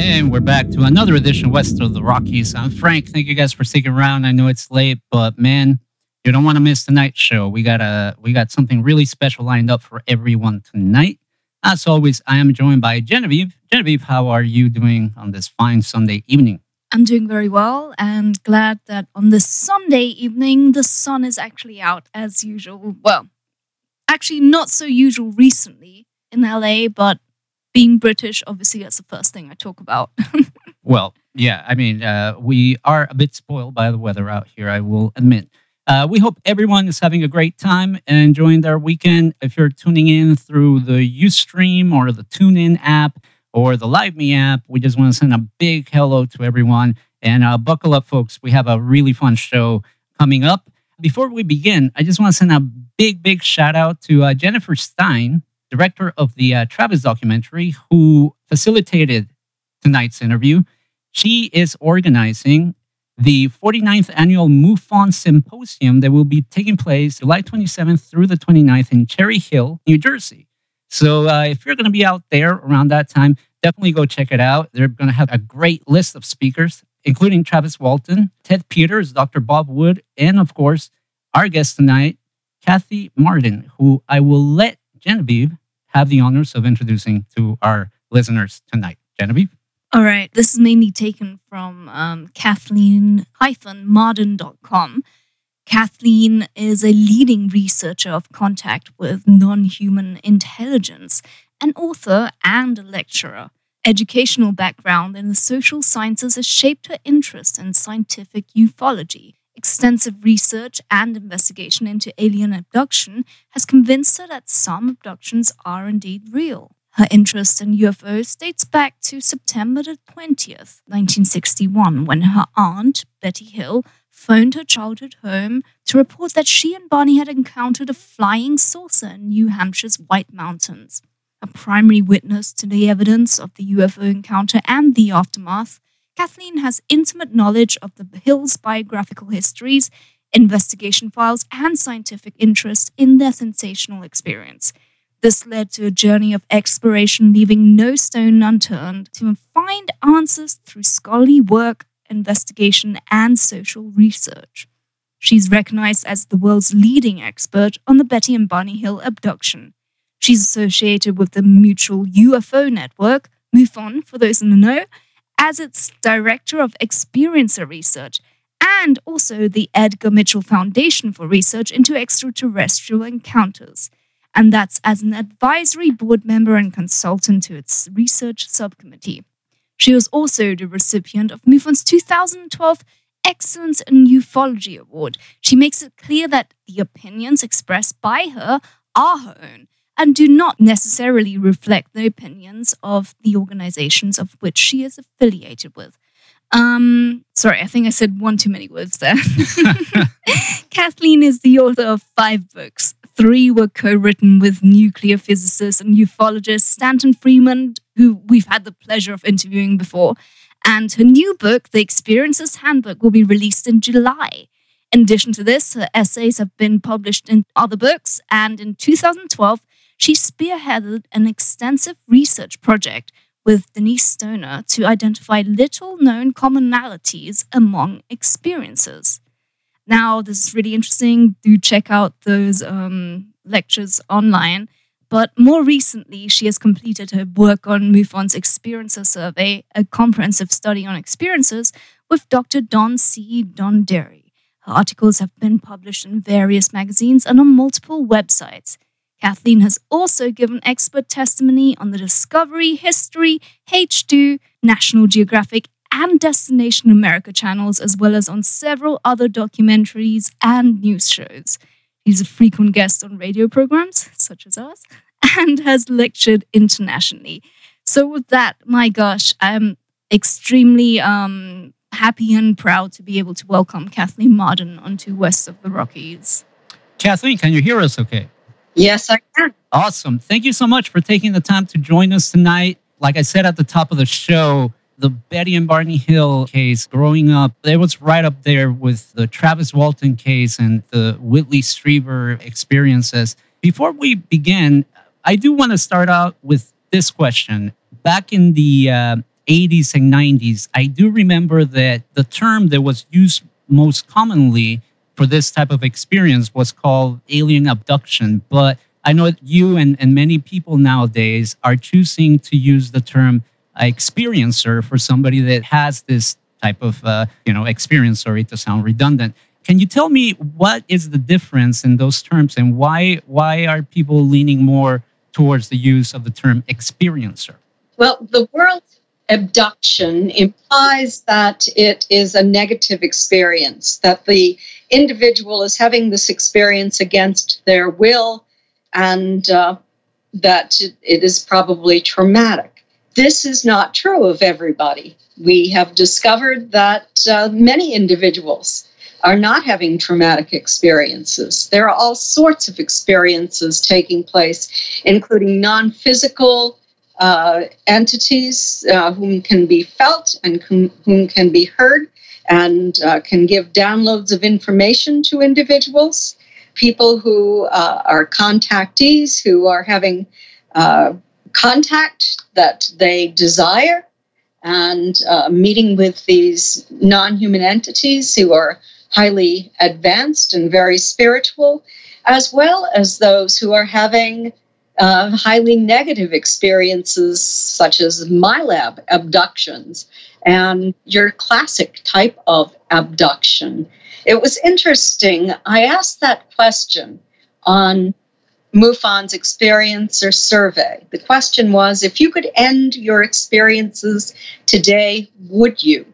And we're back to another edition west of the Rockies. I'm Frank. Thank you guys for sticking around. I know it's late, but man, you don't want to miss tonight's show. We got a we got something really special lined up for everyone tonight. As always, I am joined by Genevieve. Genevieve, how are you doing on this fine Sunday evening? I'm doing very well and glad that on this Sunday evening the sun is actually out as usual. Well, actually not so usual recently in LA, but being British, obviously, that's the first thing I talk about. well, yeah, I mean, uh, we are a bit spoiled by the weather out here, I will admit. Uh, we hope everyone is having a great time and enjoying their weekend. If you're tuning in through the Ustream or the TuneIn app or the Live Me app, we just want to send a big hello to everyone. And uh, buckle up, folks. We have a really fun show coming up. Before we begin, I just want to send a big, big shout out to uh, Jennifer Stein, director of the uh, Travis documentary, who facilitated tonight's interview. She is organizing the 49th annual MUFON Symposium that will be taking place July 27th through the 29th in Cherry Hill, New Jersey. So uh, if you're going to be out there around that time, definitely go check it out. They're going to have a great list of speakers, including Travis Walton, Ted Peters, Dr. Bob Wood, and of course, our guest tonight, Kathy Marden, who I will let Genevieve have the honors of introducing to our listeners tonight. Genevieve? All right. This is mainly taken from um, Kathleen-Marden.com. Kathleen is a leading researcher of contact with non human intelligence, an author and a lecturer. Educational background in the social sciences has shaped her interest in scientific ufology. Extensive research and investigation into alien abduction has convinced her that some abductions are indeed real. Her interest in UFOs dates back to September the 20th, 1961, when her aunt, Betty Hill, phoned her childhood home to report that she and Barney had encountered a flying saucer in New Hampshire's White Mountains. A primary witness to the evidence of the UFO encounter and the aftermath, Kathleen has intimate knowledge of the Hills' biographical histories, investigation files, and scientific interest in their sensational experience. This led to a journey of exploration, leaving no stone unturned to find answers through scholarly work, investigation, and social research. She's recognized as the world's leading expert on the Betty and Barney Hill abduction. She's associated with the Mutual UFO Network, MUFON for those in the know, as its Director of Experiencer Research, and also the Edgar Mitchell Foundation for Research into Extraterrestrial Encounters and that's as an advisory board member and consultant to its research subcommittee. She was also the recipient of MUFON's 2012 Excellence in Ufology Award. She makes it clear that the opinions expressed by her are her own and do not necessarily reflect the opinions of the organizations of which she is affiliated with. Um, sorry, I think I said one too many words there. Kathleen is the author of five books, Three were co written with nuclear physicist and ufologist Stanton Friedman, who we've had the pleasure of interviewing before. And her new book, The Experiences Handbook, will be released in July. In addition to this, her essays have been published in other books, and in 2012, she spearheaded an extensive research project with Denise Stoner to identify little known commonalities among experiences. Now, this is really interesting. Do check out those um, lectures online. But more recently, she has completed her work on MUFON's Experiencer Survey, a comprehensive study on experiences, with Dr. Don C. Donderi. Her articles have been published in various magazines and on multiple websites. Kathleen has also given expert testimony on the Discovery, History, H2, National Geographic, and Destination America channels, as well as on several other documentaries and news shows. He's a frequent guest on radio programs such as ours and has lectured internationally. So, with that, my gosh, I'm extremely um, happy and proud to be able to welcome Kathleen Marden onto West of the Rockies. Kathleen, can you hear us okay? Yes, I can. Awesome. Thank you so much for taking the time to join us tonight. Like I said at the top of the show, the Betty and Barney Hill case growing up, it was right up there with the Travis Walton case and the Whitley Strieber experiences. Before we begin, I do want to start out with this question. Back in the uh, 80s and 90s, I do remember that the term that was used most commonly for this type of experience was called alien abduction. But I know you and, and many people nowadays are choosing to use the term uh, experiencer for somebody that has this type of uh, you know experience. Sorry to sound redundant. Can you tell me what is the difference in those terms and why why are people leaning more towards the use of the term experiencer? Well, the word abduction implies that it is a negative experience, that the individual is having this experience against their will and uh, that it is probably traumatic. This is not true of everybody. We have discovered that uh, many individuals are not having traumatic experiences. There are all sorts of experiences taking place, including non physical uh, entities uh, whom can be felt and whom, whom can be heard and uh, can give downloads of information to individuals. People who uh, are contactees, who are having uh, contact that they desire, and uh, meeting with these non human entities who are highly advanced and very spiritual, as well as those who are having uh, highly negative experiences, such as MILAB abductions and your classic type of abduction. It was interesting. I asked that question on MUFON's experiencer survey. The question was if you could end your experiences today, would you?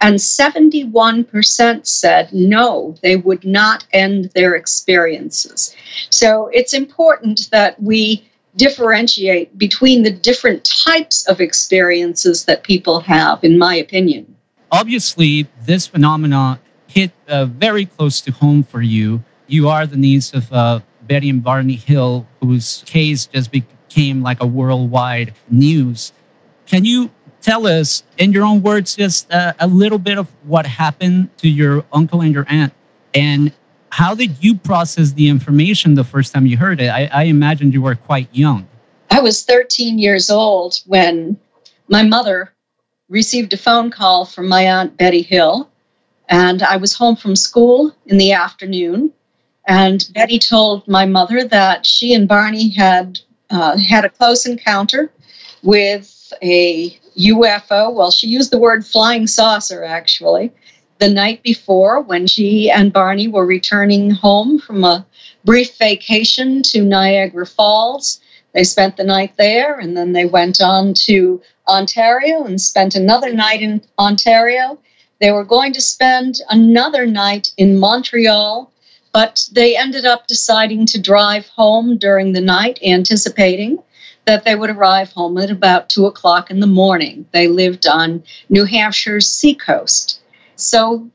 And 71% said no, they would not end their experiences. So it's important that we differentiate between the different types of experiences that people have, in my opinion. Obviously, this phenomenon hit uh, very close to home for you. You are the niece of uh, Betty and Barney Hill, whose case just became like a worldwide news. Can you tell us, in your own words, just uh, a little bit of what happened to your uncle and your aunt and how did you process the information the first time you heard it? I, I imagined you were quite young. I was 13 years old when my mother received a phone call from my aunt Betty Hill, and I was home from school in the afternoon. And Betty told my mother that she and Barney had uh, had a close encounter with a UFO. Well, she used the word flying saucer, actually the night before when she and Barney were returning home from a brief vacation to Niagara Falls. They spent the night there and then they went on to Ontario and spent another night in Ontario. They were going to spend another night in Montreal, but they ended up deciding to drive home during the night, anticipating that they would arrive home at about two o'clock in the morning. They lived on New Hampshire's seacoast. So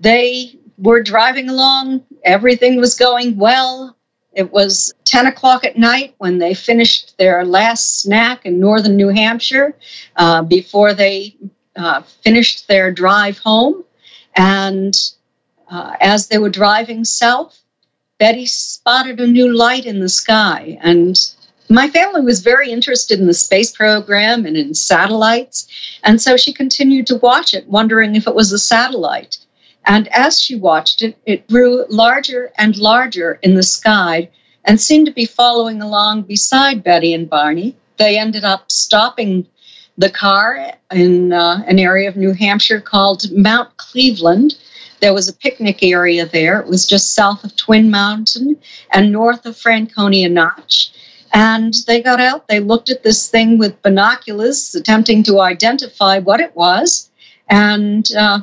they were driving along, everything was going well. It was 10 o'clock at night when they finished their last snack in northern New Hampshire uh, before they uh, finished their drive home. And uh, as they were driving south, Betty spotted a new light in the sky. And my family was very interested in the space program and in satellites. And so she continued to watch it, wondering if it was a satellite. And as she watched it, it grew larger and larger in the sky and seemed to be following along beside Betty and Barney. They ended up stopping the car in uh, an area of New Hampshire called Mount Cleveland. There was a picnic area there. It was just south of Twin Mountain and north of Franconia Notch. And they got out, they looked at this thing with binoculars, attempting to identify what it was, and uh,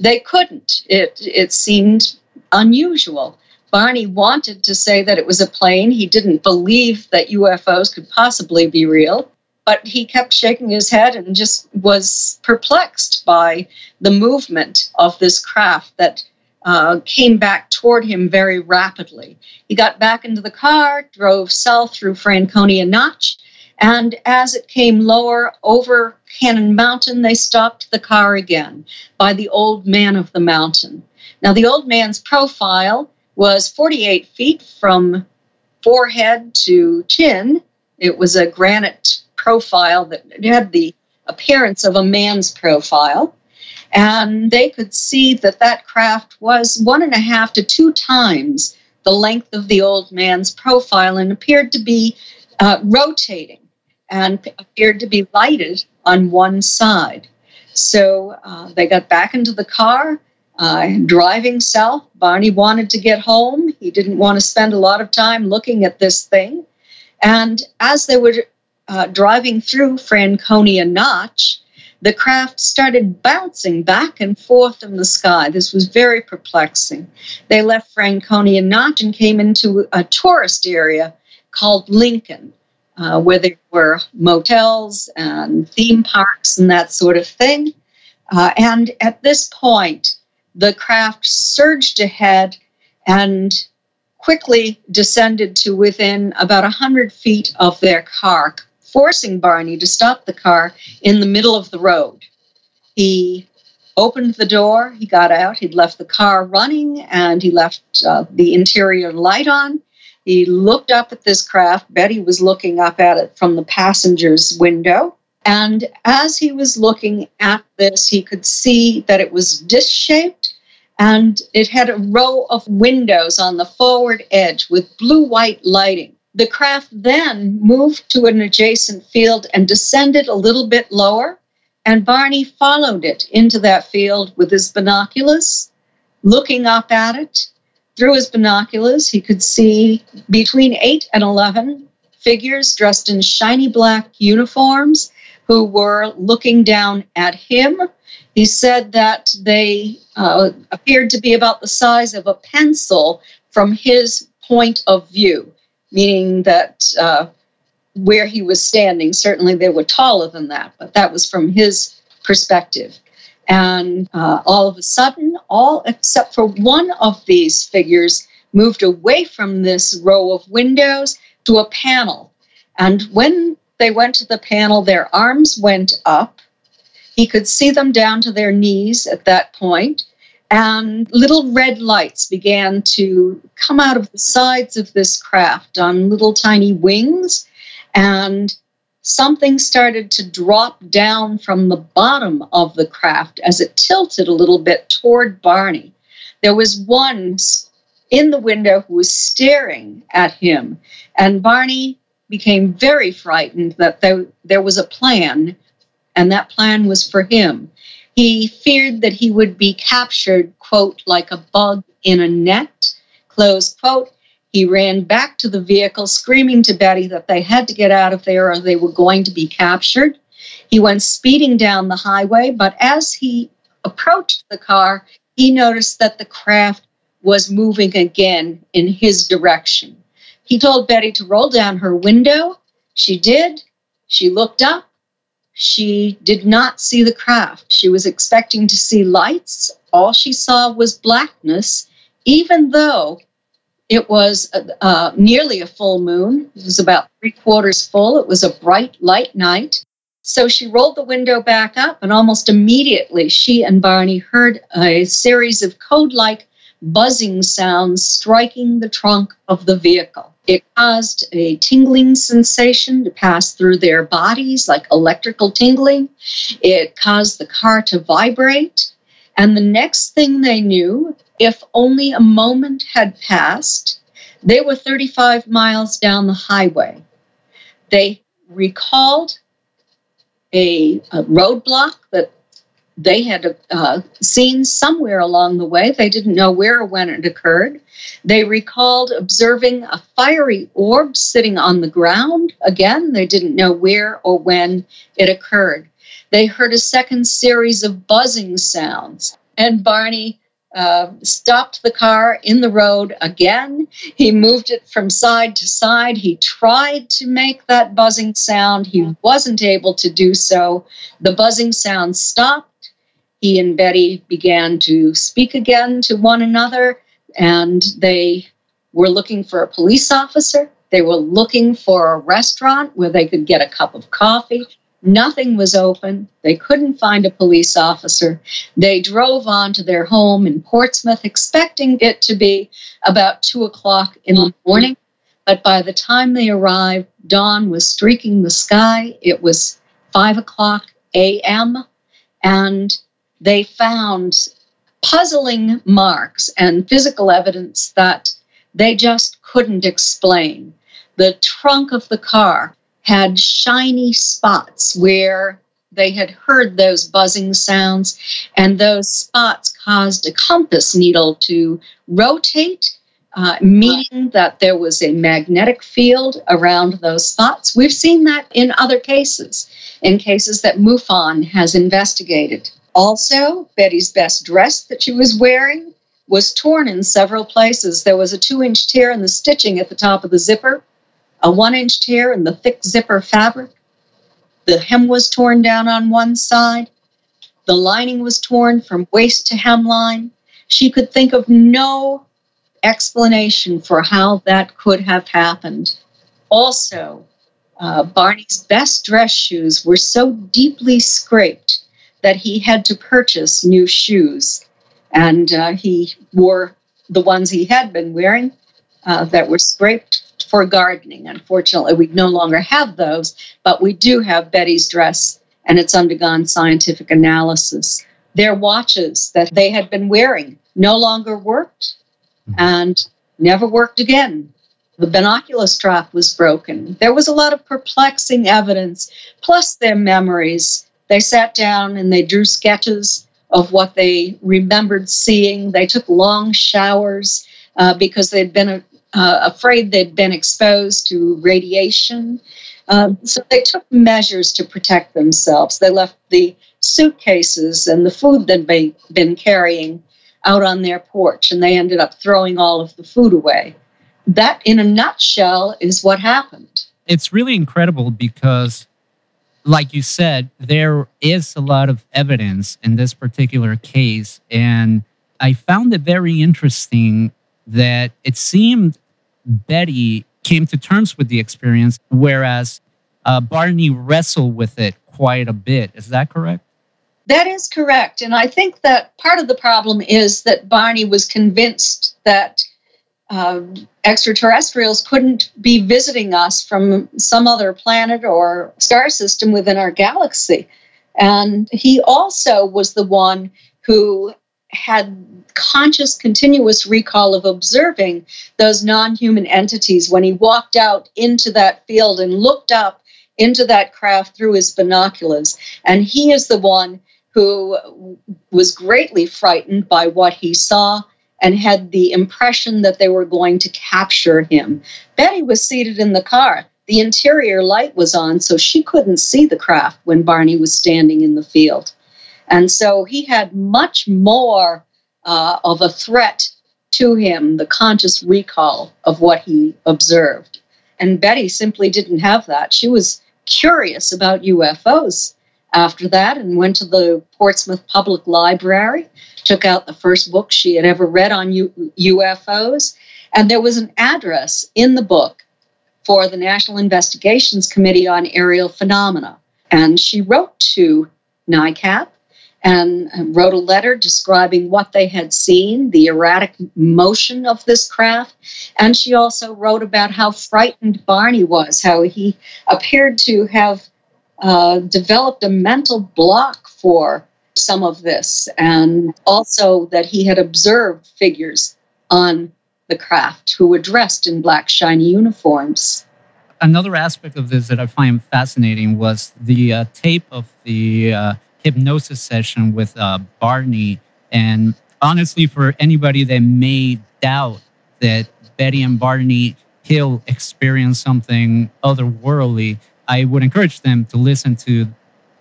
they couldn't. It, it seemed unusual. Barney wanted to say that it was a plane. He didn't believe that UFOs could possibly be real, but he kept shaking his head and just was perplexed by the movement of this craft that uh, came back toward him very rapidly. He got back into the car, drove south through Franconia Notch, and as it came lower over Cannon Mountain, they stopped the car again by the old man of the mountain. Now, the old man's profile was 48 feet from forehead to chin. It was a granite profile that had the appearance of a man's profile. And they could see that that craft was one and a half to two times the length of the old man's profile and appeared to be uh, rotating and appeared to be lighted on one side. So uh, they got back into the car, uh, driving south. Barney wanted to get home. He didn't want to spend a lot of time looking at this thing. And as they were uh, driving through Franconia Notch, the craft started bouncing back and forth in the sky. This was very perplexing. They left Franconia Notch and came into a tourist area called Lincoln, uh, where there were motels and theme parks and that sort of thing. Uh, and at this point, the craft surged ahead and quickly descended to within about 100 feet of their car, forcing Barney to stop the car in the middle of the road. He opened the door, he got out, he'd left the car running, and he left uh, the interior light on. He looked up at this craft. Betty was looking up at it from the passenger's window. And as he was looking at this, he could see that it was disc shaped and it had a row of windows on the forward edge with blue white lighting. The craft then moved to an adjacent field and descended a little bit lower, and Barney followed it into that field with his binoculars, looking up at it. Through his binoculars, he could see between 8 and 11 figures dressed in shiny black uniforms who were looking down at him. He said that they uh, appeared to be about the size of a pencil from his point of view meaning that uh, where he was standing, certainly they were taller than that, but that was from his perspective. And uh, all of a sudden, all except for one of these figures moved away from this row of windows to a panel. And when they went to the panel, their arms went up. He could see them down to their knees at that point, and little red lights began to come out of the sides of this craft on little tiny wings and something started to drop down from the bottom of the craft as it tilted a little bit toward Barney. There was one in the window who was staring at him, and Barney became very frightened that there, there was a plan, and that plan was for him. He feared that he would be captured, quote, like a bug in a net, close quote. He ran back to the vehicle, screaming to Betty that they had to get out of there or they were going to be captured. He went speeding down the highway, but as he approached the car, he noticed that the craft was moving again in his direction. He told Betty to roll down her window. She did. She looked up she did not see the craft. She was expecting to see lights. All she saw was blackness, even though it was uh, nearly a full moon. It was about three quarters full. It was a bright, light night. So she rolled the window back up, and almost immediately she and Barney heard a series of code like buzzing sounds striking the trunk of the vehicle. It caused a tingling sensation to pass through their bodies, like electrical tingling. It caused the car to vibrate. And the next thing they knew, if only a moment had passed, they were 35 miles down the highway. They recalled a, a roadblock that they had uh, seen somewhere along the way. They didn't know where or when it occurred. They recalled observing a fiery orb sitting on the ground. Again, they didn't know where or when it occurred. They heard a second series of buzzing sounds. And Barney uh, stopped the car in the road again. He moved it from side to side. He tried to make that buzzing sound. He wasn't able to do so. The buzzing sound stopped. He and Betty began to speak again to one another, and they were looking for a police officer. They were looking for a restaurant where they could get a cup of coffee. Nothing was open. They couldn't find a police officer. They drove on to their home in Portsmouth, expecting it to be about two o'clock in the morning. But by the time they arrived, dawn was streaking the sky. It was five o'clock a.m. And they found puzzling marks and physical evidence that they just couldn't explain. The trunk of the car had shiny spots where they had heard those buzzing sounds, and those spots caused a compass needle to rotate, uh, meaning that there was a magnetic field around those spots. We've seen that in other cases, in cases that MUFON has investigated. Also, Betty's best dress that she was wearing was torn in several places. There was a two inch tear in the stitching at the top of the zipper a one inch tear in the thick zipper fabric. The hem was torn down on one side. The lining was torn from waist to hemline. She could think of no explanation for how that could have happened. Also, uh, Barney's best dress shoes were so deeply scraped that he had to purchase new shoes. And uh, he wore the ones he had been wearing uh, that were scraped for gardening. Unfortunately, we no longer have those, but we do have Betty's dress, and it's undergone scientific analysis. Their watches that they had been wearing no longer worked and never worked again. The binocular strap was broken. There was a lot of perplexing evidence, plus their memories. They sat down and they drew sketches of what they remembered seeing. They took long showers uh, because they'd been uh, afraid they'd been exposed to radiation. Um, so they took measures to protect themselves. They left the suitcases and the food they'd be, been carrying out on their porch, and they ended up throwing all of the food away. That, in a nutshell, is what happened. It's really incredible because, like you said, there is a lot of evidence in this particular case. And I found it very interesting that it seemed Betty came to terms with the experience, whereas uh, Barney wrestled with it quite a bit. Is that correct? That is correct. And I think that part of the problem is that Barney was convinced that uh, extraterrestrials couldn't be visiting us from some other planet or star system within our galaxy. And he also was the one who had conscious, continuous recall of observing those non human entities when he walked out into that field and looked up into that craft through his binoculars. And he is the one who was greatly frightened by what he saw and had the impression that they were going to capture him. Betty was seated in the car. The interior light was on, so she couldn't see the craft when Barney was standing in the field. And so he had much more uh, of a threat to him, the conscious recall of what he observed. And Betty simply didn't have that. She was curious about UFOs after that and went to the Portsmouth Public Library, took out the first book she had ever read on U- UFOs. And there was an address in the book for the National Investigations Committee on Aerial Phenomena. And she wrote to NICAP and wrote a letter describing what they had seen, the erratic motion of this craft. And she also wrote about how frightened Barney was, how he appeared to have uh, developed a mental block for some of this, and also that he had observed figures on the craft who were dressed in black, shiny uniforms. Another aspect of this that I find fascinating was the uh, tape of the uh, hypnosis session with uh, Barney. And honestly, for anybody that may doubt that Betty and Barney Hill experienced something otherworldly, I would encourage them to listen to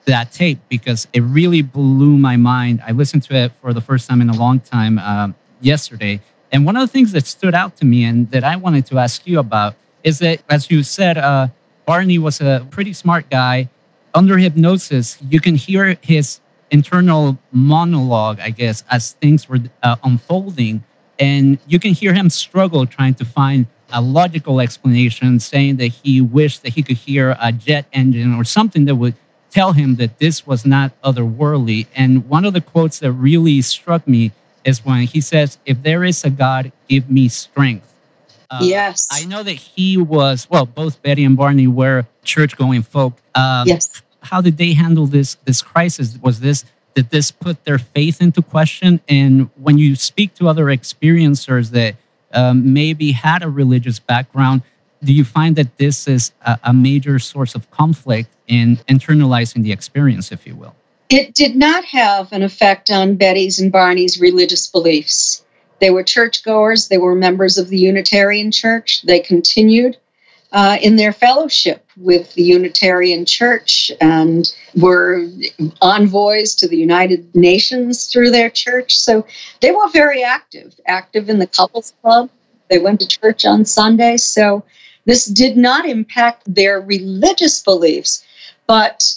that tape because it really blew my mind. I listened to it for the first time in a long time um, yesterday. And one of the things that stood out to me and that I wanted to ask you about is that, as you said, uh, Barney was a pretty smart guy. Under hypnosis, you can hear his internal monologue, I guess, as things were uh, unfolding. And you can hear him struggle trying to find a logical explanation, saying that he wished that he could hear a jet engine or something that would tell him that this was not otherworldly. And one of the quotes that really struck me is when he says, If there is a God, give me strength. Uh, yes. I know that he was, well, both Betty and Barney were church going folk. Um, yes. How did they handle this this crisis? Was this did this put their faith into question? And when you speak to other experiencers that um, maybe had a religious background, do you find that this is a, a major source of conflict in internalizing the experience, if you will? It did not have an effect on Betty's and Barney's religious beliefs. They were churchgoers, they were members of the Unitarian Church. They continued uh, in their fellowship with the Unitarian Church and were envoys to the United Nations through their church. So they were very active, active in the couples club. They went to church on Sundays. So this did not impact their religious beliefs, but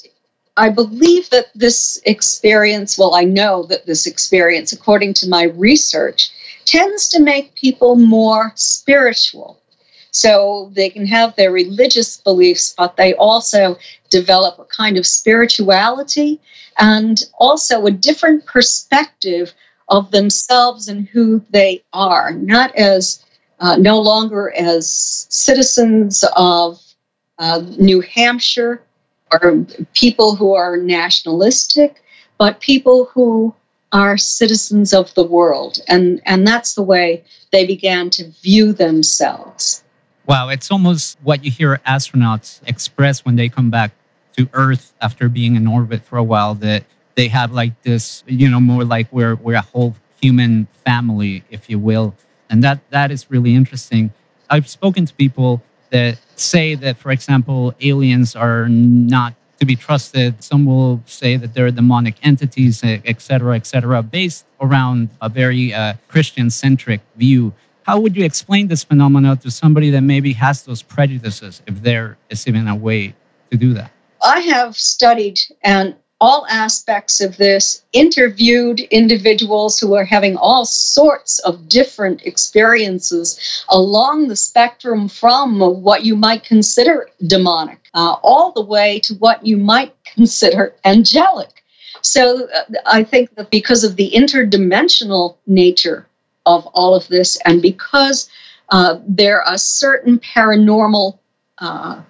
I believe that this experience, well, I know that this experience, according to my research, tends to make people more spiritual. So they can have their religious beliefs, but they also develop a kind of spirituality and also a different perspective of themselves and who they are, not as uh, no longer as citizens of uh, New Hampshire or people who are nationalistic, but people who are citizens of the world. And, and that's the way they began to view themselves. Wow, it's almost what you hear astronauts express when they come back to Earth after being in orbit for a while that they have like this, you know, more like we're, we're a whole human family, if you will and that that is really interesting. I've spoken to people that say that, for example, aliens are not to be trusted. Some will say that they're demonic entities, et cetera, et cetera, based around a very uh, Christian centric view. How would you explain this phenomenon to somebody that maybe has those prejudices, if there is even a way to do that? I have studied and all aspects of this, interviewed individuals who are having all sorts of different experiences along the spectrum from what you might consider demonic, uh, all the way to what you might consider angelic. So uh, I think that because of the interdimensional nature of all of this, and because uh, there are certain paranormal uh,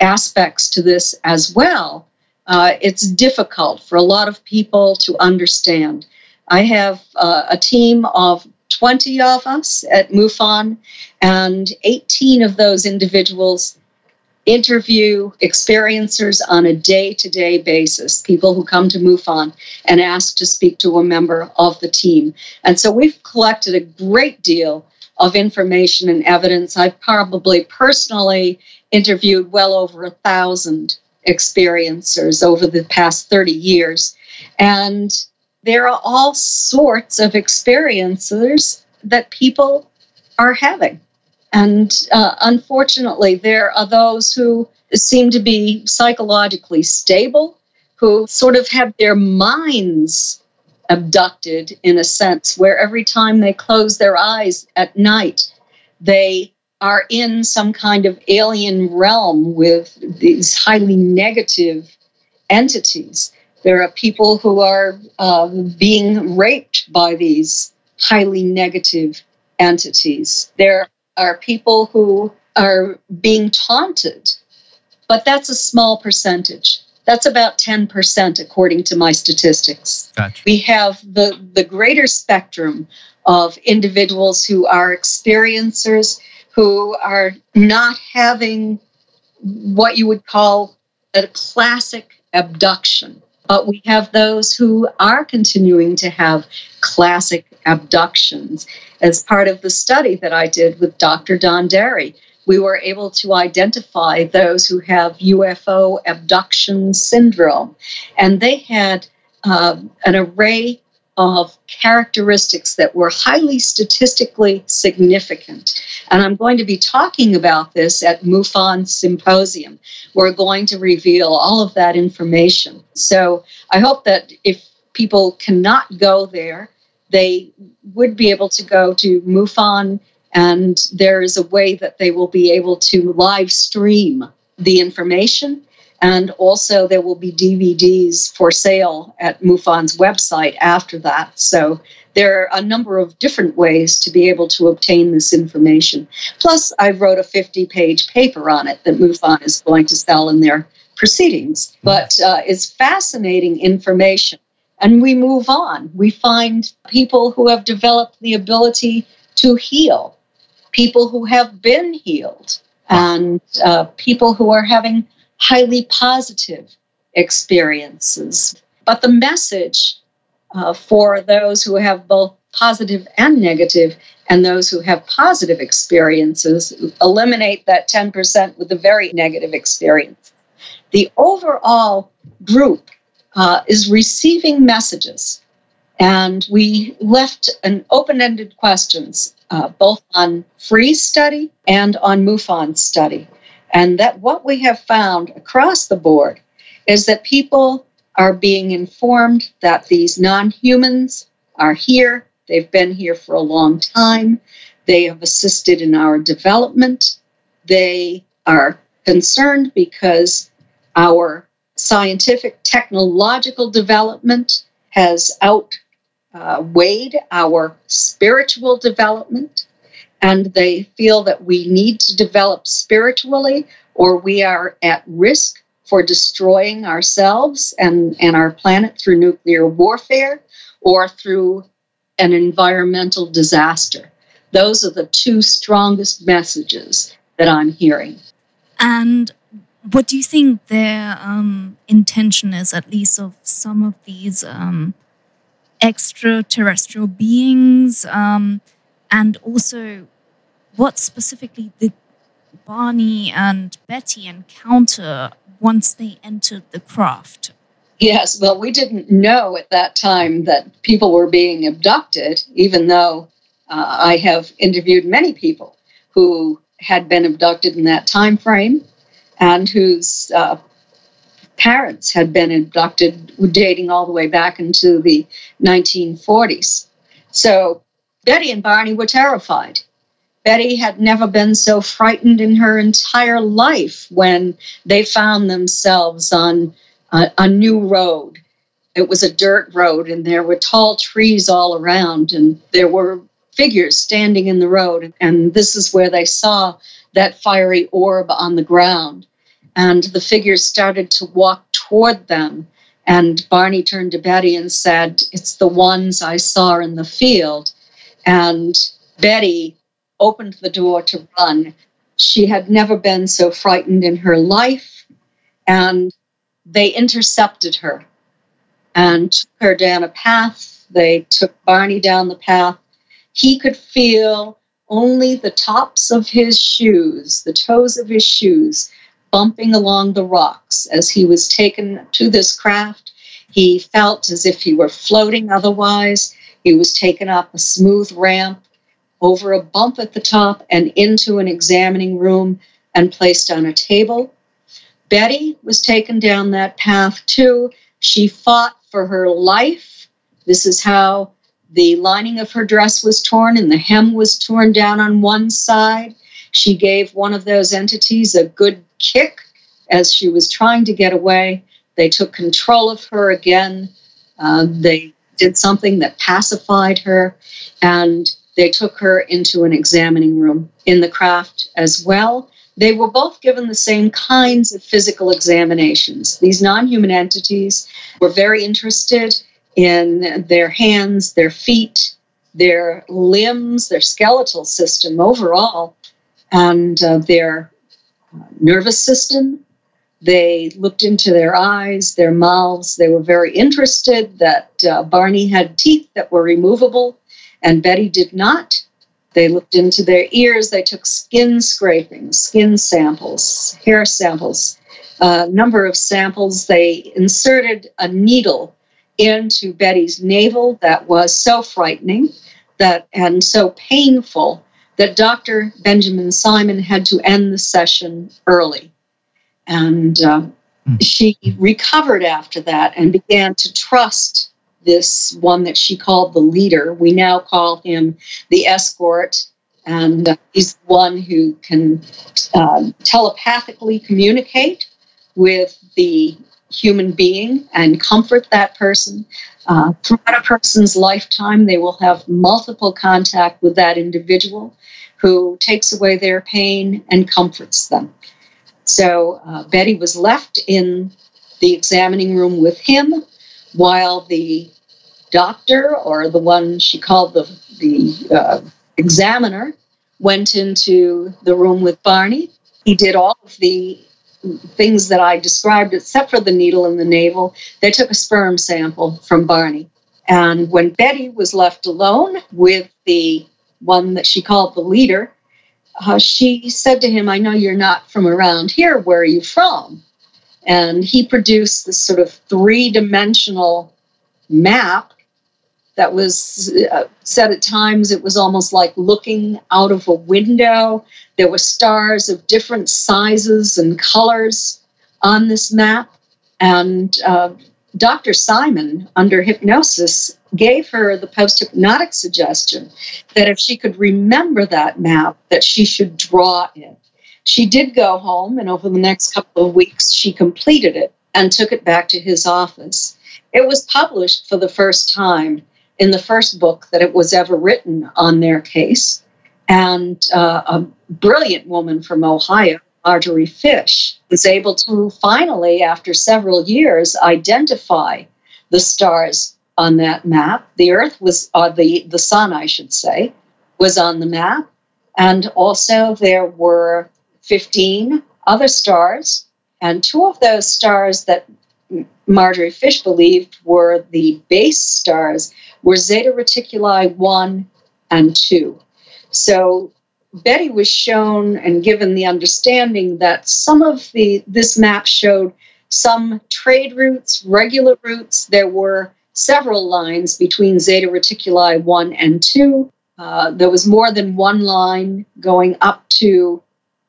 aspects to this as well, uh, it's difficult for a lot of people to understand. I have uh, a team of 20 of us at MUFON, and 18 of those individuals interview experiencers on a day to day basis, people who come to MUFON and ask to speak to a member of the team. And so we've collected a great deal of information and evidence. I've probably personally interviewed well over a thousand experiencers over the past 30 years. And there are all sorts of experiences that people are having. And uh, unfortunately, there are those who seem to be psychologically stable, who sort of have their minds abducted in a sense, where every time they close their eyes at night, they are in some kind of alien realm with these highly negative entities. There are people who are uh, being raped by these highly negative entities. There are people who are being taunted, but that's a small percentage. That's about 10% according to my statistics. Gotcha. We have the, the greater spectrum of individuals who are experiencers who are not having what you would call a classic abduction. But we have those who are continuing to have classic abductions. As part of the study that I did with Dr. Donderi, we were able to identify those who have UFO abduction syndrome. And they had uh, an array of characteristics that were highly statistically significant. And I'm going to be talking about this at MUFON Symposium. We're going to reveal all of that information. So I hope that if people cannot go there, they would be able to go to MUFON, and there is a way that they will be able to live stream the information and also, there will be DVDs for sale at MUFON's website after that. So, there are a number of different ways to be able to obtain this information. Plus, I wrote a 50 page paper on it that MUFON is going to sell in their proceedings. But uh, it's fascinating information. And we move on. We find people who have developed the ability to heal, people who have been healed, and uh, people who are having highly positive experiences. But the message uh, for those who have both positive and negative, and those who have positive experiences, eliminate that 10% with the very negative experience. The overall group uh, is receiving messages. And we left an open ended questions uh, both on FREE study and on MUFON study. And that what we have found across the board is that people are being informed that these non humans are here. They've been here for a long time. They have assisted in our development. They are concerned because our scientific technological development has outweighed uh, our spiritual development and they feel that we need to develop spiritually or we are at risk for destroying ourselves and, and our planet through nuclear warfare or through an environmental disaster. Those are the two strongest messages that I'm hearing. And what do you think their um, intention is, at least of some of these um, extraterrestrial beings? Um, and also what specifically did Barney and Betty encounter once they entered the craft? Yes, well, we didn't know at that time that people were being abducted, even though uh, I have interviewed many people who had been abducted in that time frame and whose uh, parents had been abducted, dating all the way back into the 1940s. So Betty and Barney were terrified. Betty had never been so frightened in her entire life when they found themselves on a, a, new road. It was a dirt road, and there were tall trees all around, and there were figures standing in the road. And this is where they saw that fiery orb on the ground. And the figures started to walk toward them. And Barney turned to Betty and said, It's the ones I saw in the field. And Betty opened the door to run. She had never been so frightened in her life. And they intercepted her and took her down a path. They took Barney down the path. He could feel only the tops of his shoes, the toes of his shoes, bumping along the rocks as he was taken to this craft. He felt as if he were floating otherwise. He was taken up a smooth ramp over a bump at the top and into an examining room and placed on a table. Betty was taken down that path too. She fought for her life. This is how the lining of her dress was torn and the hem was torn down on one side. She gave one of those entities a good kick as she was trying to get away. They took control of her again. Uh, they did something that pacified her. And they took her into an examining room in the craft as well. They were both given the same kinds of physical examinations. These non human entities were very interested in their hands, their feet, their limbs, their skeletal system overall, and uh, their uh, nervous system. They looked into their eyes, their mouths. They were very interested that uh, Barney had teeth that were removable and Betty did not. They looked into their ears. They took skin scrapings, skin samples, hair samples, a number of samples. They inserted a needle into Betty's navel that was so frightening that and so painful that Dr. Benjamin Simon had to end the session early. And uh, she recovered after that and began to trust this one that she called the leader. We now call him the escort, and uh, he's the one who can uh, telepathically communicate with the human being and comfort that person. Uh, throughout a person's lifetime, they will have multiple contact with that individual who takes away their pain and comforts them. So uh, Betty was left in the examining room with him while the doctor, or the one she called the, the uh, examiner, went into the room with Barney. He did all of the things that I described, except for the needle in the navel. They took a sperm sample from Barney. And when Betty was left alone with the one that she called the leader, uh, she said to him, I know you're not from around here. Where are you from? And he produced this sort of three dimensional map that was uh, said at times it was almost like looking out of a window. There were stars of different sizes and colors on this map. And uh, Dr. Simon, under hypnosis, gave her the post-hypnotic suggestion that if she could remember that map, that she should draw it. She did go home, and over the next couple of weeks, she completed it and took it back to his office. It was published for the first time in the first book that it was ever written on their case. And uh, a brilliant woman from Ohio, Marjorie Fish, was able to finally, after several years, identify the stars on that map. The Earth was, uh, the, the Sun, I should say, was on the map. And also there were 15 other stars. And two of those stars that Marjorie Fish believed were the base stars were Zeta Reticuli 1 and 2. So Betty was shown and given the understanding that some of the this map showed some trade routes, regular routes. There were several lines between Zeta Reticuli 1 and 2. Uh, there was more than one line going up to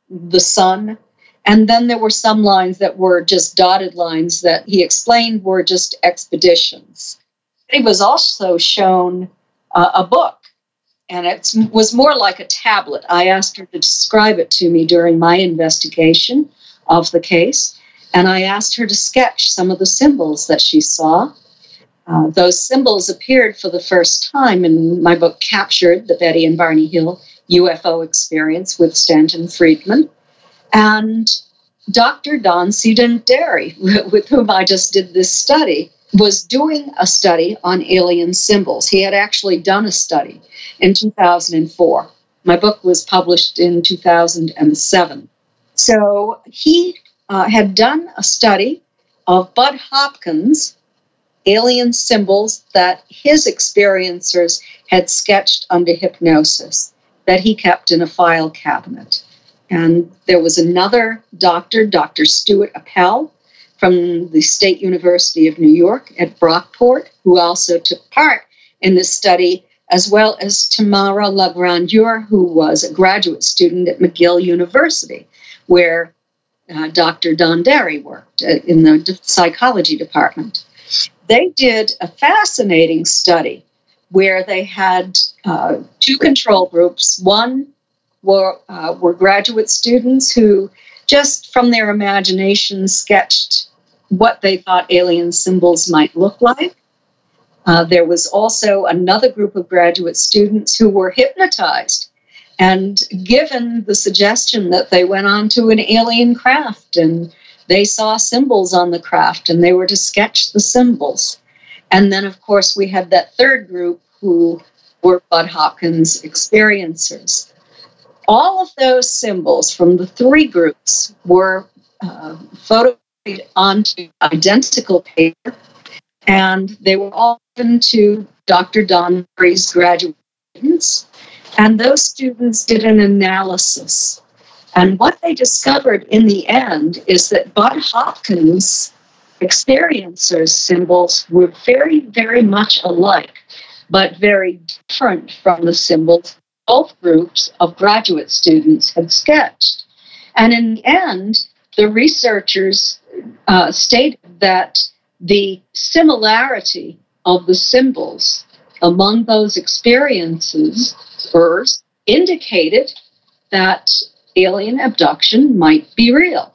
the sun. And then there were some lines that were just dotted lines that he explained were just expeditions. He was also shown uh, a book, and it was more like a tablet. I asked her to describe it to me during my investigation of the case, and I asked her to sketch some of the symbols that she saw. Uh, those symbols appeared for the first time in my book, Captured the Betty and Barney Hill UFO Experience with Stanton Friedman. And Dr. Don. Deri, with whom I just did this study, was doing a study on alien symbols. He had actually done a study in 2004. My book was published in 2007. So he uh, had done a study of Bud Hopkins' alien symbols that his experiencers had sketched under hypnosis that he kept in a file cabinet. And there was another doctor, Dr. Stuart Appelle, from the State University of New York at Brockport, who also took part in this study, as well as Tamara Lagrandeur, who was a graduate student at McGill University, where uh, Dr. Donderi worked uh, in the psychology department. They did a fascinating study where they had uh, two control groups. One were, uh, were graduate students who just from their imagination sketched what they thought alien symbols might look like. Uh, there was also another group of graduate students who were hypnotized and given the suggestion that they went on to an alien craft and they saw symbols on the craft and they were to sketch the symbols. And then, of course, we had that third group who were Bud Hopkins experiencers. All of those symbols from the three groups were uh, photo onto identical paper, and they were all given to Dr. Don Deri's graduate students. And those students did an analysis. And what they discovered in the end is that Bud Hopkins experiencers symbols were very, very much alike, but very different from the symbols both groups of graduate students had sketched. And in the end, the researchers uh, stated that the similarity of the symbols among those experiences first indicated that alien abduction might be real.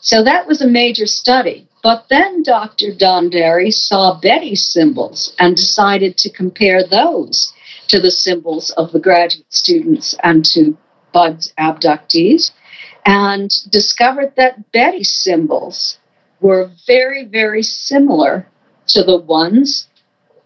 So that was a major study. But then Dr. Donderi saw Betty's symbols and decided to compare those to the symbols of the graduate students and to Bud's abductees and discovered that Betty's symbols were very, very similar to the ones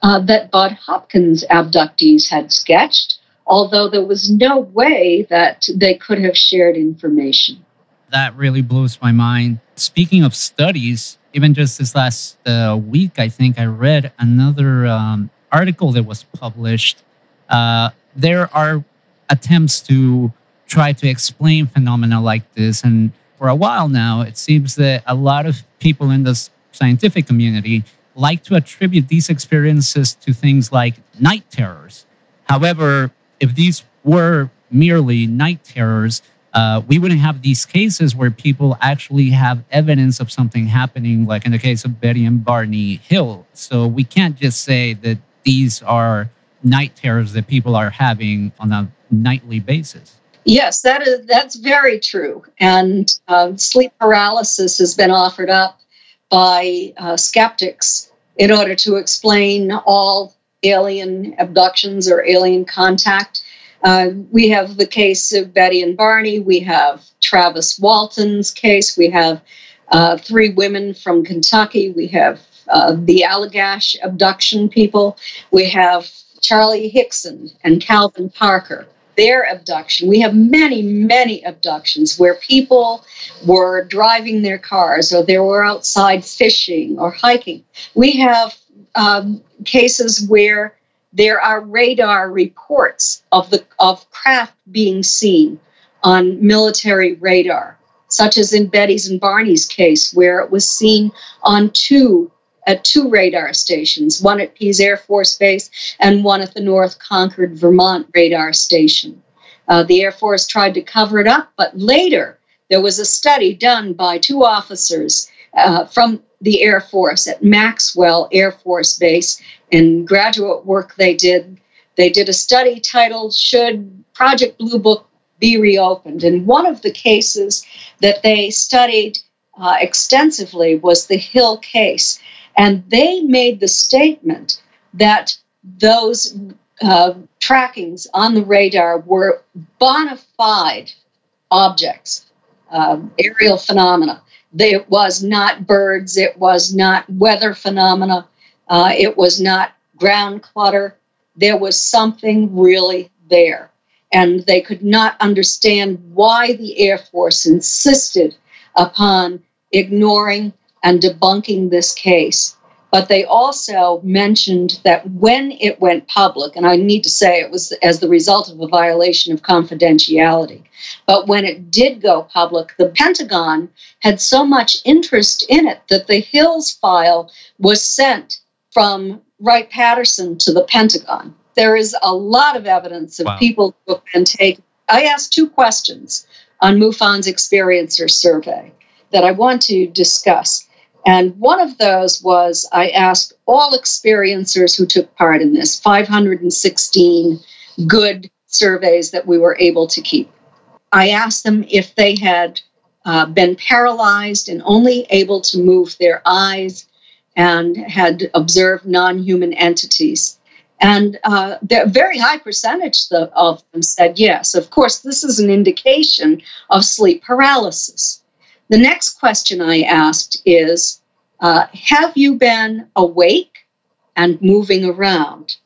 uh, that Bud Hopkins abductees had sketched, although there was no way that they could have shared information. That really blows my mind. Speaking of studies, even just this last uh, week, I think I read another um, article that was published. Uh, there are attempts to try to explain phenomena like this. And for a while now, it seems that a lot of people in the scientific community like to attribute these experiences to things like night terrors. However, if these were merely night terrors, uh, we wouldn't have these cases where people actually have evidence of something happening, like in the case of Betty and Barney Hill. So we can't just say that these are night terrors that people are having on a nightly basis. Yes, that is that's very true. And uh, sleep paralysis has been offered up by uh, skeptics in order to explain all alien abductions or alien contact. Uh, we have the case of Betty and Barney. We have Travis Walton's case. We have uh, three women from Kentucky. We have uh, the Allagash abduction people. We have Charlie Hickson and Calvin Parker their abduction. We have many, many abductions where people were driving their cars or they were outside fishing or hiking. We have um, cases where there are radar reports of the of craft being seen on military radar, such as in Betty's and Barney's case, where it was seen on two at two radar stations, one at Pease Air Force Base and one at the North Concord, Vermont radar station. Uh, the Air Force tried to cover it up, but later there was a study done by two officers uh, from the Air Force at Maxwell Air Force Base in graduate work they did. They did a study titled Should Project Blue Book Be Reopened? And one of the cases that they studied uh, extensively was the Hill case. And they made the statement that those uh, trackings on the radar were bona fide objects, uh, aerial phenomena. It was not birds, it was not weather phenomena, uh, it was not ground clutter. There was something really there. And they could not understand why the Air Force insisted upon ignoring and debunking this case. But they also mentioned that when it went public, and I need to say it was as the result of a violation of confidentiality, but when it did go public, the Pentagon had so much interest in it that the Hills file was sent from Wright Patterson to the Pentagon. There is a lot of evidence of wow. people who have been taken. I asked two questions on MUFON's experiencer survey that I want to discuss. And one of those was I asked all experiencers who took part in this 516 good surveys that we were able to keep. I asked them if they had uh, been paralyzed and only able to move their eyes and had observed non human entities. And uh, a very high percentage of them said yes. Of course, this is an indication of sleep paralysis. The next question I asked is uh, Have you been awake and moving around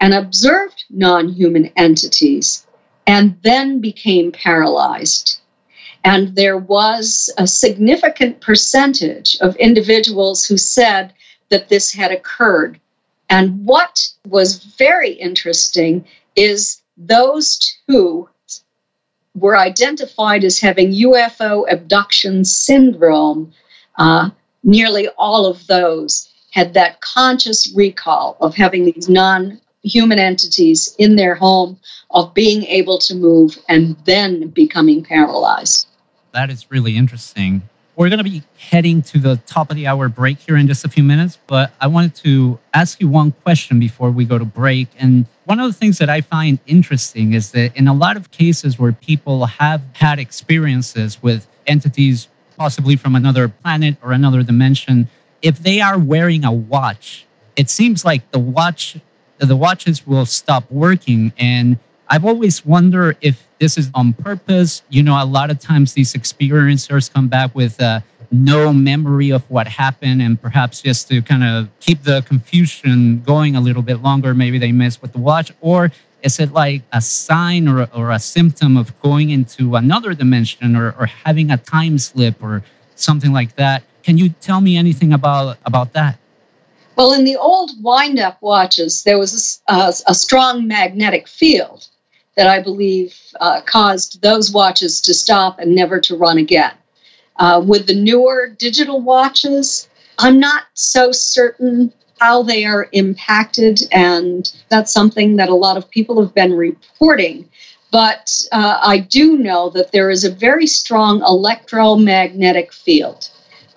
and observed non human entities and then became paralyzed? And there was a significant percentage of individuals who said that this had occurred. And what was very interesting is those two were identified as having UFO abduction syndrome. Uh, nearly all of those had that conscious recall of having these non human entities in their home, of being able to move and then becoming paralyzed. That is really interesting. We're going to be heading to the top of the hour break here in just a few minutes, but I wanted to ask you one question before we go to break. And one of the things that I find interesting is that in a lot of cases where people have had experiences with entities possibly from another planet or another dimension, if they are wearing a watch, it seems like the watch the watches will stop working and I've always wondered if this is on purpose. You know, a lot of times these experiencers come back with uh, no memory of what happened, and perhaps just to kind of keep the confusion going a little bit longer, maybe they mess with the watch. Or is it like a sign or, or a symptom of going into another dimension or, or having a time slip or something like that? Can you tell me anything about, about that? Well, in the old wind up watches, there was a, a, a strong magnetic field that I believe uh, caused those watches to stop and never to run again. Uh, with the newer digital watches, I'm not so certain how they are impacted, and that's something that a lot of people have been reporting. But uh, I do know that there is a very strong electromagnetic field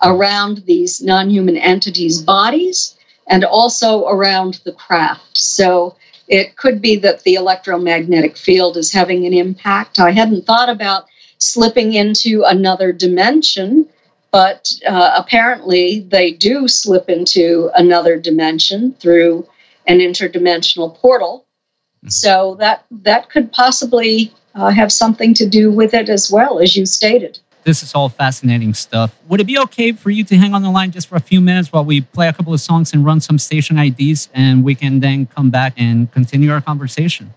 around these non human entities' bodies and also around the craft. So it could be that the electromagnetic field is having an impact. I hadn't thought about slipping into another dimension, but uh, apparently they do slip into another dimension through an interdimensional portal. Mm-hmm. So that that could possibly uh, have something to do with it as well, as you stated. This is all fascinating stuff. Would it be okay for you to hang on the line just for a few minutes while we play a couple of songs and run some station IDs, and we can then come back and continue our conversation?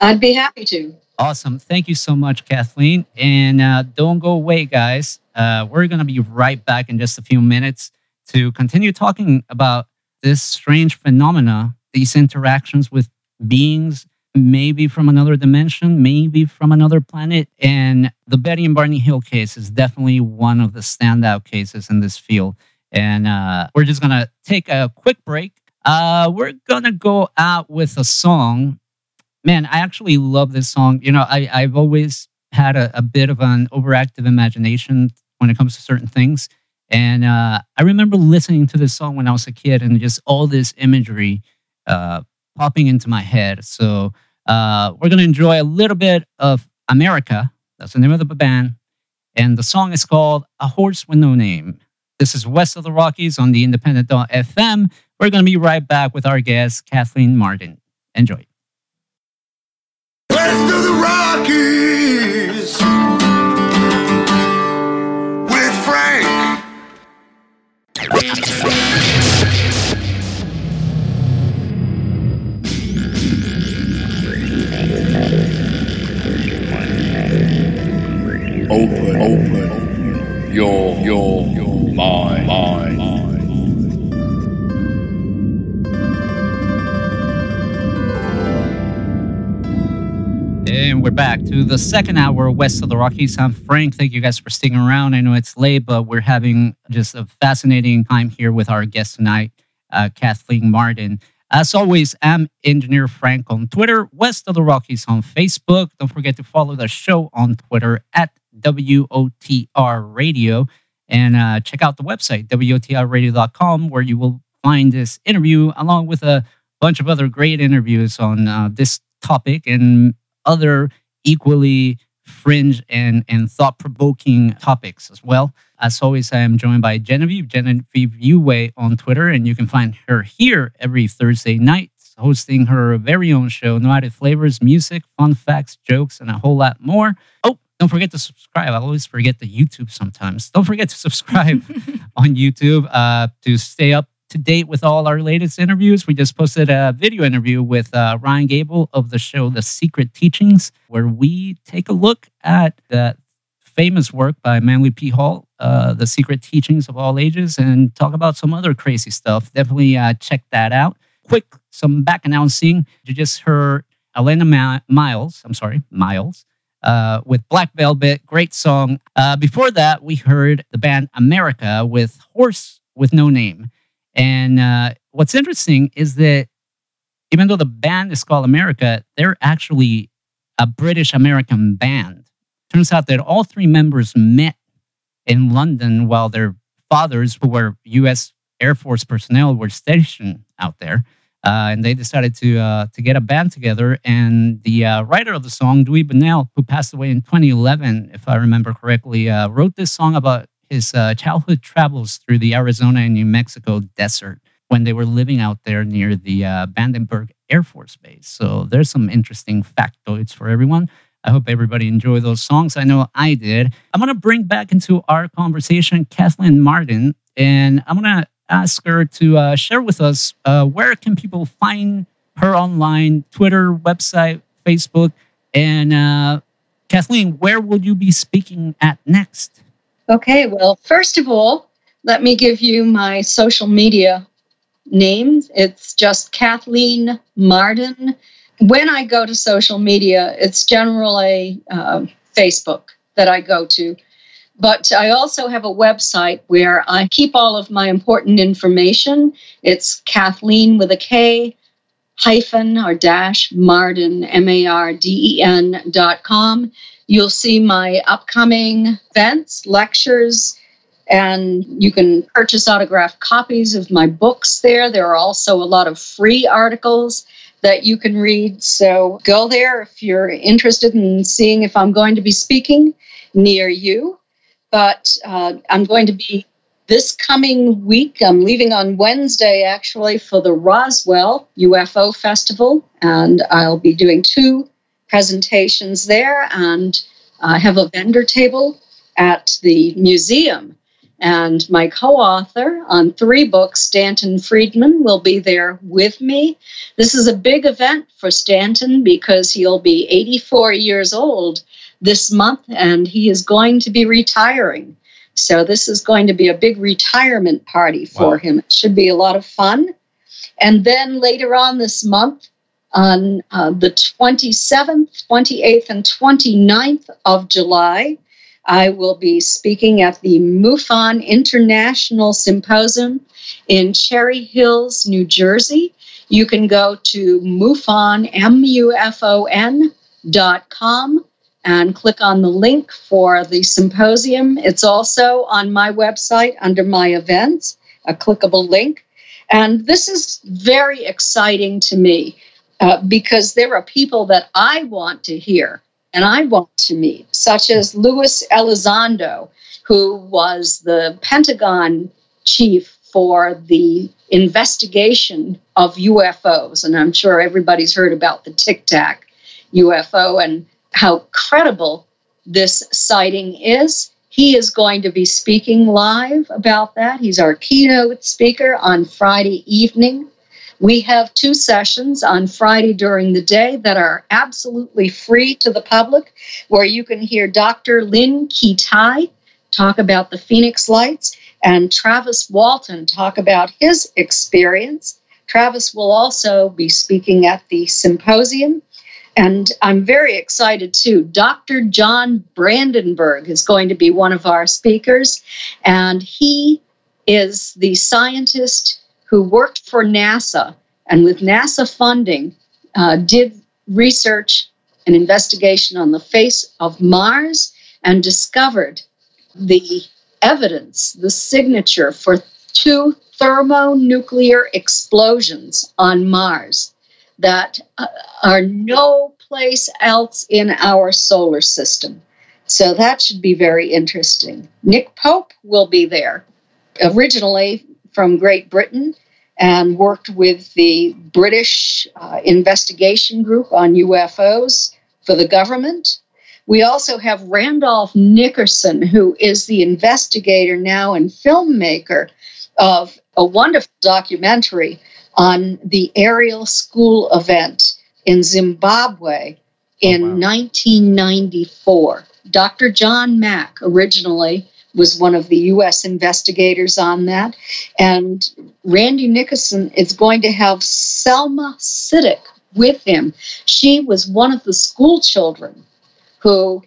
I'd be happy to. Awesome. Thank you so much, Kathleen. And uh, don't go away, guys. Uh, we're going to be right back in just a few minutes to continue talking about this strange phenomena, these interactions with beings maybe from another dimension, maybe from another planet. And the Betty and Barney Hill case is definitely one of the standout cases in this field. And uh, we're just going to take a quick break. Uh, we're going to go out with a song. Man, I actually love this song. You know, I, I've always had a, a bit of an overactive imagination when it comes to certain things. And uh, I remember listening to this song when I was a kid and just all this imagery uh, popping into my head. So uh, we're going to enjoy a little bit of America. That's the name of the band. And the song is called A Horse with No Name. This is West of the Rockies on the Independent FM. We're going to be right back with our guest, Kathleen Marden. Enjoy. West of the Rockies with Frank. Open, open your, your, your mind, mind. And we're back to the second hour west of the Rockies. I'm Frank. Thank you guys for sticking around. I know it's late, but we're having just a fascinating time here with our guest tonight, uh, Kathleen Marden. As always, I'm Engineer Frank on Twitter, West of the Rockies on Facebook. Don't forget to follow the show on Twitter at WOTR Radio and uh, check out the website, WOTRradio.com, where you will find this interview along with a bunch of other great interviews on uh, this topic and other equally fringe and, and thought provoking topics as well. As always, I am joined by Genevieve, Genevieve Uwe on Twitter, and you can find her here every Thursday night hosting her very own show, Noated Flavors, music, fun facts, jokes, and a whole lot more. Oh, don't forget to subscribe. I always forget the YouTube sometimes. Don't forget to subscribe on YouTube uh, to stay up to date with all our latest interviews. We just posted a video interview with uh, Ryan Gable of the show The Secret Teachings, where we take a look at the famous work by Manly P. Hall, uh, The Secret Teachings of All Ages, and talk about some other crazy stuff. Definitely uh, check that out. Quick, some back announcing. You just heard Alannah Ma- Myles. I'm sorry, Myles. Uh, with Black Velvet, great song. Uh, before that, we heard the band America with Horse with No Name. And uh, what's interesting is that even though the band is called America, they're actually a British American band. Turns out that all three members met in London while their fathers, who were U.S. Air Force personnel, were stationed out there. Uh, and they decided to uh, to get a band together. And the uh, writer of the song, Dewey Bunnell, who passed away in 2011, if I remember correctly, uh, wrote this song about his uh, childhood travels through the Arizona and New Mexico desert when they were living out there near the uh, Vandenberg Air Force Base. So there's some interesting factoids for everyone. I hope everybody enjoyed those songs. I know I did. I'm going to bring back into our conversation Kathleen Marden, and I'm going to ask her to uh, share with us uh, where can people find her online, Twitter, website, Facebook, and uh, Kathleen, where will you be speaking at next? Okay, well, first of all, let me give you my social media name. It's just Kathleen Marden. When I go to social media, it's generally uh, Facebook that I go to. But I also have a website where I keep all of my important information. It's Kathleen with a K hyphen or dash Marden, M A R D E N dot com. You'll see my upcoming events, lectures, and you can purchase autographed copies of my books there. There are also a lot of free articles that you can read. So go there if you're interested in seeing if I'm going to be speaking near you but uh, I'm going to be this coming week. I'm leaving on Wednesday actually for the Roswell UFO Festival, and I'll be doing two presentations there and I have a vendor table at the museum. And my co author on three books, Stanton Friedman, will be there with me. This is a big event for Stanton because he'll be 84 years old this month, and he is going to be retiring. So this is going to be a big retirement party for Wow. him. It should be a lot of fun. And then later on this month, on uh, the 27th, 28th, and 29th of July, I will be speaking at the MUFON International Symposium in Cherry Hills, New Jersey. You can go to MUFON, M-U-F-O-N dot com and click on the link for the symposium. It's also on my website under my events, a clickable link. And this is very exciting to me uh, because there are people that I want to hear and I want to meet, such as Louis Elizondo, who was the Pentagon chief for the investigation of UFOs. And I'm sure everybody's heard about the Tic Tac UFO and how credible this sighting is. He is going to be speaking live about that. He's our keynote speaker on Friday evening. We have two sessions on Friday during the day that are absolutely free to the public, where you can hear Dr. Lynn Kitei talk about the Phoenix Lights and Travis Walton talk about his experience. Travis will also be speaking at the symposium. And I'm very excited too. Dr. John Brandenburg is going to be one of our speakers, and he is the scientist who worked for NASA and with NASA funding uh, did research and investigation on the face of Mars and discovered the evidence, the signature for two thermonuclear explosions on Mars that uh, are no place else in our solar system. So that should be very interesting. Nick Pope will be there, originally from Great Britain, and worked with the British uh, investigation group on UFOs for the government. We also have Randolph Nickerson, who is the investigator now and filmmaker of a wonderful documentary on the Ariel school event in Zimbabwe oh, in Oh, wow. 1994. Dr. John Mack originally was one of the U.S. investigators on that. And Randy Nickerson is going to have Selma Siddick with him. She was one of the school children who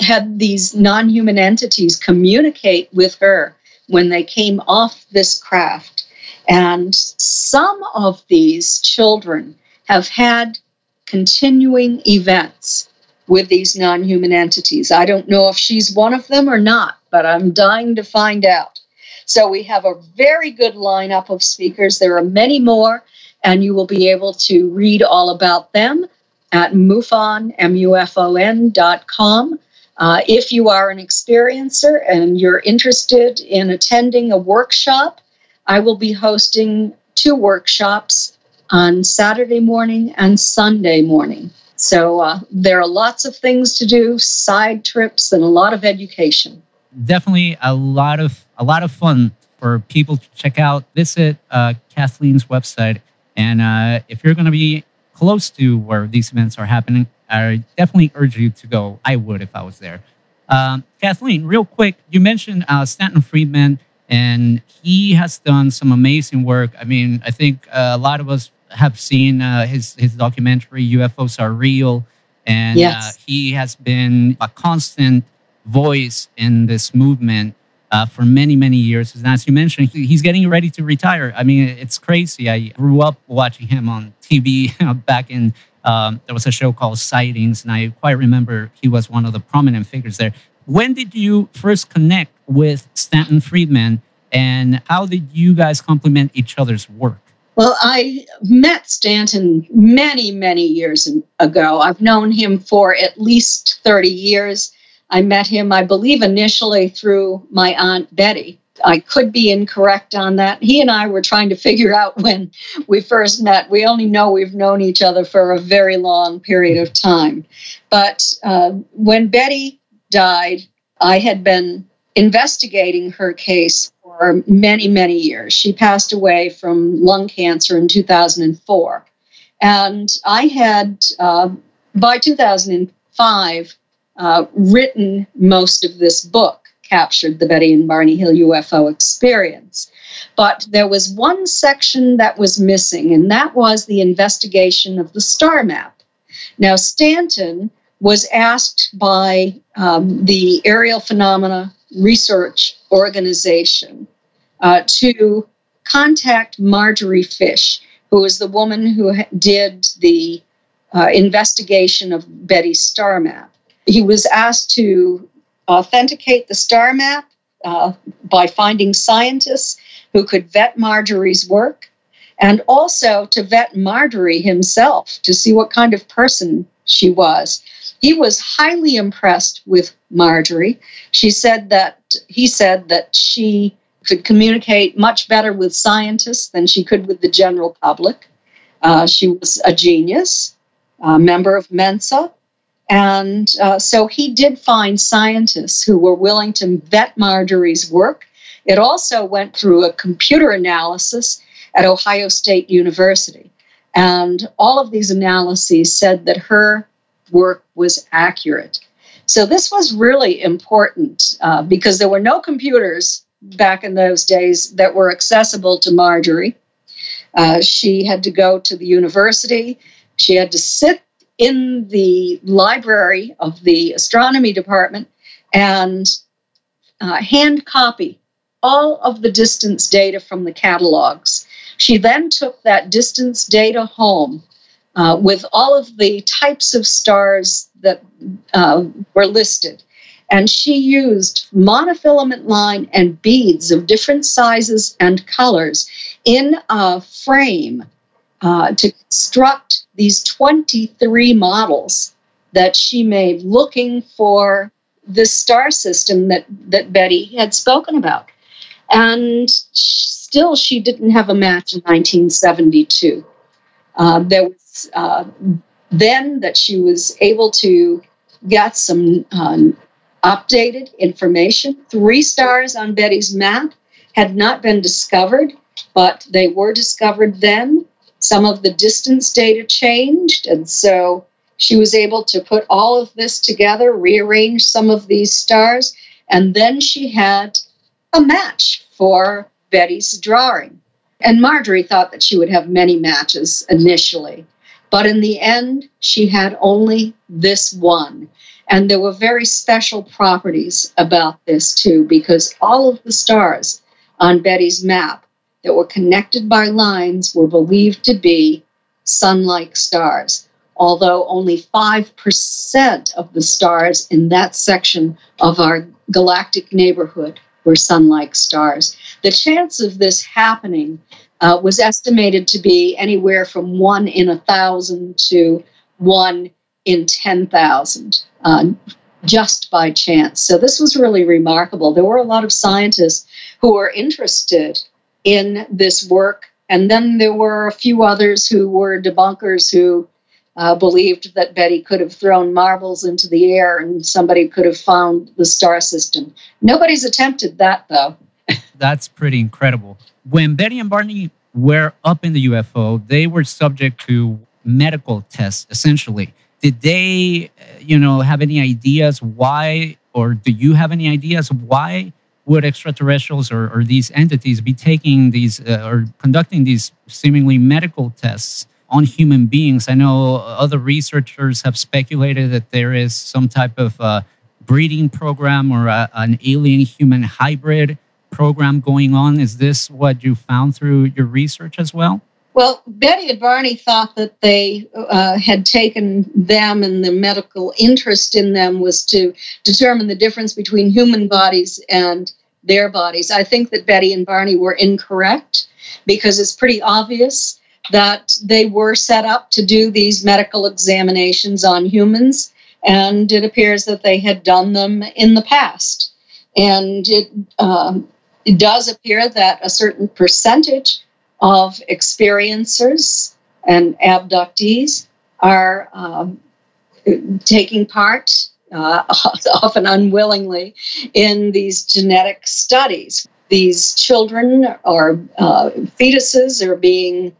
had these non human entities communicate with her when they came off this craft. And some of these children have had continuing events with these non human entities. I don't know if she's one of them or not, but I'm dying to find out. So we have a very good lineup of speakers. There are many more, and you will be able to read all about them at MUFON, M-U-F-O-N dot com. Uh, if you are an experiencer and you're interested in attending a workshop, I will be hosting two workshops on Saturday morning and Sunday morning. So uh, there are lots of things to do, side trips, and a lot of education. Definitely a lot of a lot of fun for people to check out. Visit uh, Kathleen's website, and uh, if you're going to be close to where these events are happening, I definitely urge you to go. I would if I was there. Um, Kathleen, real quick, you mentioned uh, Stanton Friedman, and he has done some amazing work. I mean, I think uh, a lot of us have seen uh, his his documentary "UFOs Are Real," and uh, Yes. he has been a constant voice in this movement uh, for many many years. And as you mentioned, he- he's getting ready to retire. I mean, it's crazy. I grew up watching him on TV back in. Um, there was a show called Sightings, and I quite remember he was one of the prominent figures there. When did you first connect with Stanton Friedman, and how did you guys complement each other's work? Well, I met Stanton many, many years ago. I've known him for at least 30 years. I met him, I believe, initially through my Aunt Betty. I could be incorrect on that. He and I were trying to figure out when we first met. We only know we've known each other for a very long period of time. But uh, when Betty died, I had been investigating her case for many, many years. She passed away from lung cancer in 2004. And I had, uh, by 2005, uh, written most of this book, captured the Betty and Barney Hill UFO experience. But there was one section that was missing, and that was the investigation of the star map. Now, Stanton was asked by um, the Aerial Phenomena Research Organization uh, to contact Marjorie Fish, who was the woman who did the uh, investigation of Betty's star map. He was asked to authenticate the star map uh, by finding scientists who could vet Marjorie's work and also to vet Marjorie himself to see what kind of person she was. He was highly impressed with Marjorie. She said that he said that she could communicate much better with scientists than she could with the general public. Uh, she was a genius, a member of Mensa. And uh, so he did find scientists who were willing to vet Marjorie's work. It also went through a computer analysis at Ohio State University. And all of these analyses said that her work was accurate. So this was really important uh, because there were no computers back in those days that were accessible to Marjorie. Uh, she had to go to the university. She had to sit in the library of the astronomy department and uh, hand copy all of the distance data from the catalogs. She then took that distance data home uh, with all of the types of stars that uh, were listed. And she used monofilament line and beads of different sizes and colors in a frame uh, to construct these 23 models that she made looking for the star system that, that Betty had spoken about. And still, she didn't have a match in 1972. Uh, there was uh, then that she was able to get some um, updated information. Three stars on Betty's map had not been discovered, but they were discovered then. Some of the distance data changed, and so she was able to put all of this together, rearrange some of these stars, and then she had a match for Betty's drawing. And Marjorie thought that she would have many matches initially. But in the end, she had only this one. And there were very special properties about this too, because all of the stars on Betty's map that were connected by lines were believed to be sun like stars, although only 5% of the stars in that section of our galactic neighborhood were sun like stars. The chance of this happening uh, was estimated to be anywhere from one in a thousand to one in 10,000. Uh, just by chance. So, this was really remarkable. There were a lot of scientists who were interested in this work. And then there were a few others who were debunkers who uh, believed that Betty could have thrown marbles into the air and somebody could have found the star system. Nobody's attempted that, though. That's pretty incredible. When Betty and Barney were up in the UFO, they were subject to medical tests, essentially did they uh, you know have any ideas why or do you have any ideas why would extraterrestrials or, or these entities be taking these uh, or conducting these seemingly medical tests on human beings? I know other researchers have speculated that there is some type of uh, breeding program or a, an alien human hybrid program going on. Is this what you found through your research as well well, Betty and Barney thought that they uh, had taken them and the medical interest in them was to determine the difference between human bodies and their bodies. I think that Betty and Barney were incorrect because it's pretty obvious that they were set up to do these medical examinations on humans, and it appears that they had done them in the past. And it, um, it does appear that a certain percentage of experiencers and abductees are um, taking part, uh, often unwillingly, in these genetic studies. These children or uh, fetuses are being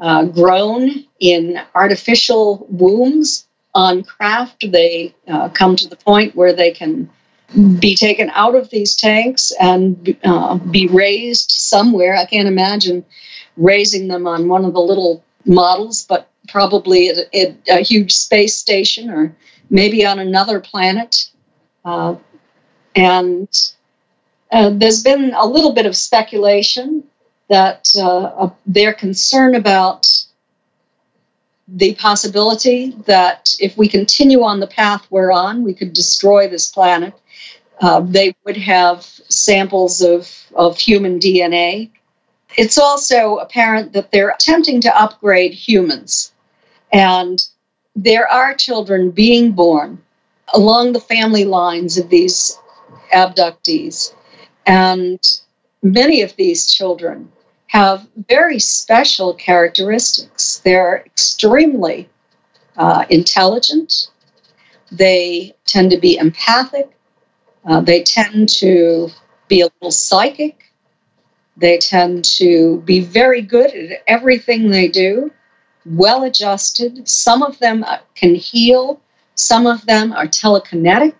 uh, grown in artificial wombs on craft. They uh, come to the point where they can be taken out of these tanks and uh, be raised somewhere. I can't imagine raising them on one of the little models, but probably at a, huge space station or maybe on another planet. Uh, and uh, there's been a little bit of speculation that uh, they're concerned about the possibility that if we continue on the path we're on, we could destroy this planet. Uh, they would have samples of, of human DNA it's also apparent that they're attempting to upgrade humans. And there are children being born along the family lines of these abductees. And many of these children have very special characteristics. They're extremely uh, intelligent, they tend to be empathic, uh, they tend to be a little psychic. They tend to be very good at everything they do, well adjusted. Some of them uh, can heal, some of them are telekinetic.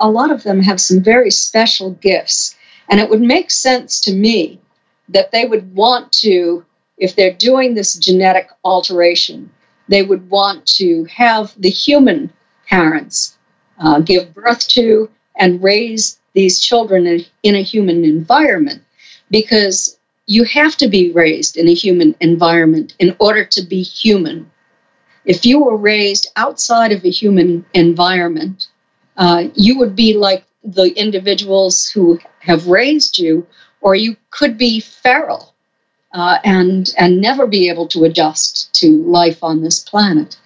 A lot of them have some very special gifts. And it would make sense to me that they would want to, if they're doing this genetic alteration, they would want to have the human parents uh, give birth to and raise these children in, in a human environment because you have to be raised in a human environment in order to be human. If you were raised outside of a human environment, uh, you would be like the individuals who have raised you, or you could be feral uh, and and never be able to adjust to life on this planet.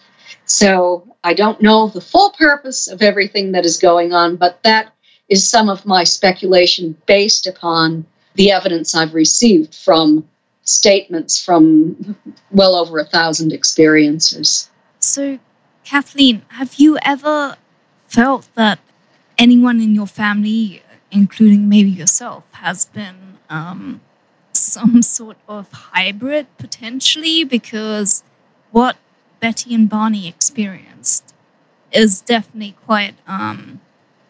So I don't know the full purpose of everything that is going on, but that is some of my speculation based upon the evidence I've received from statements from well over a thousand experiencers. So, Kathleen, have you ever felt that anyone in your family, including maybe yourself, has been um, some sort of hybrid potentially? Because what Betty and Barney experienced is definitely quite um,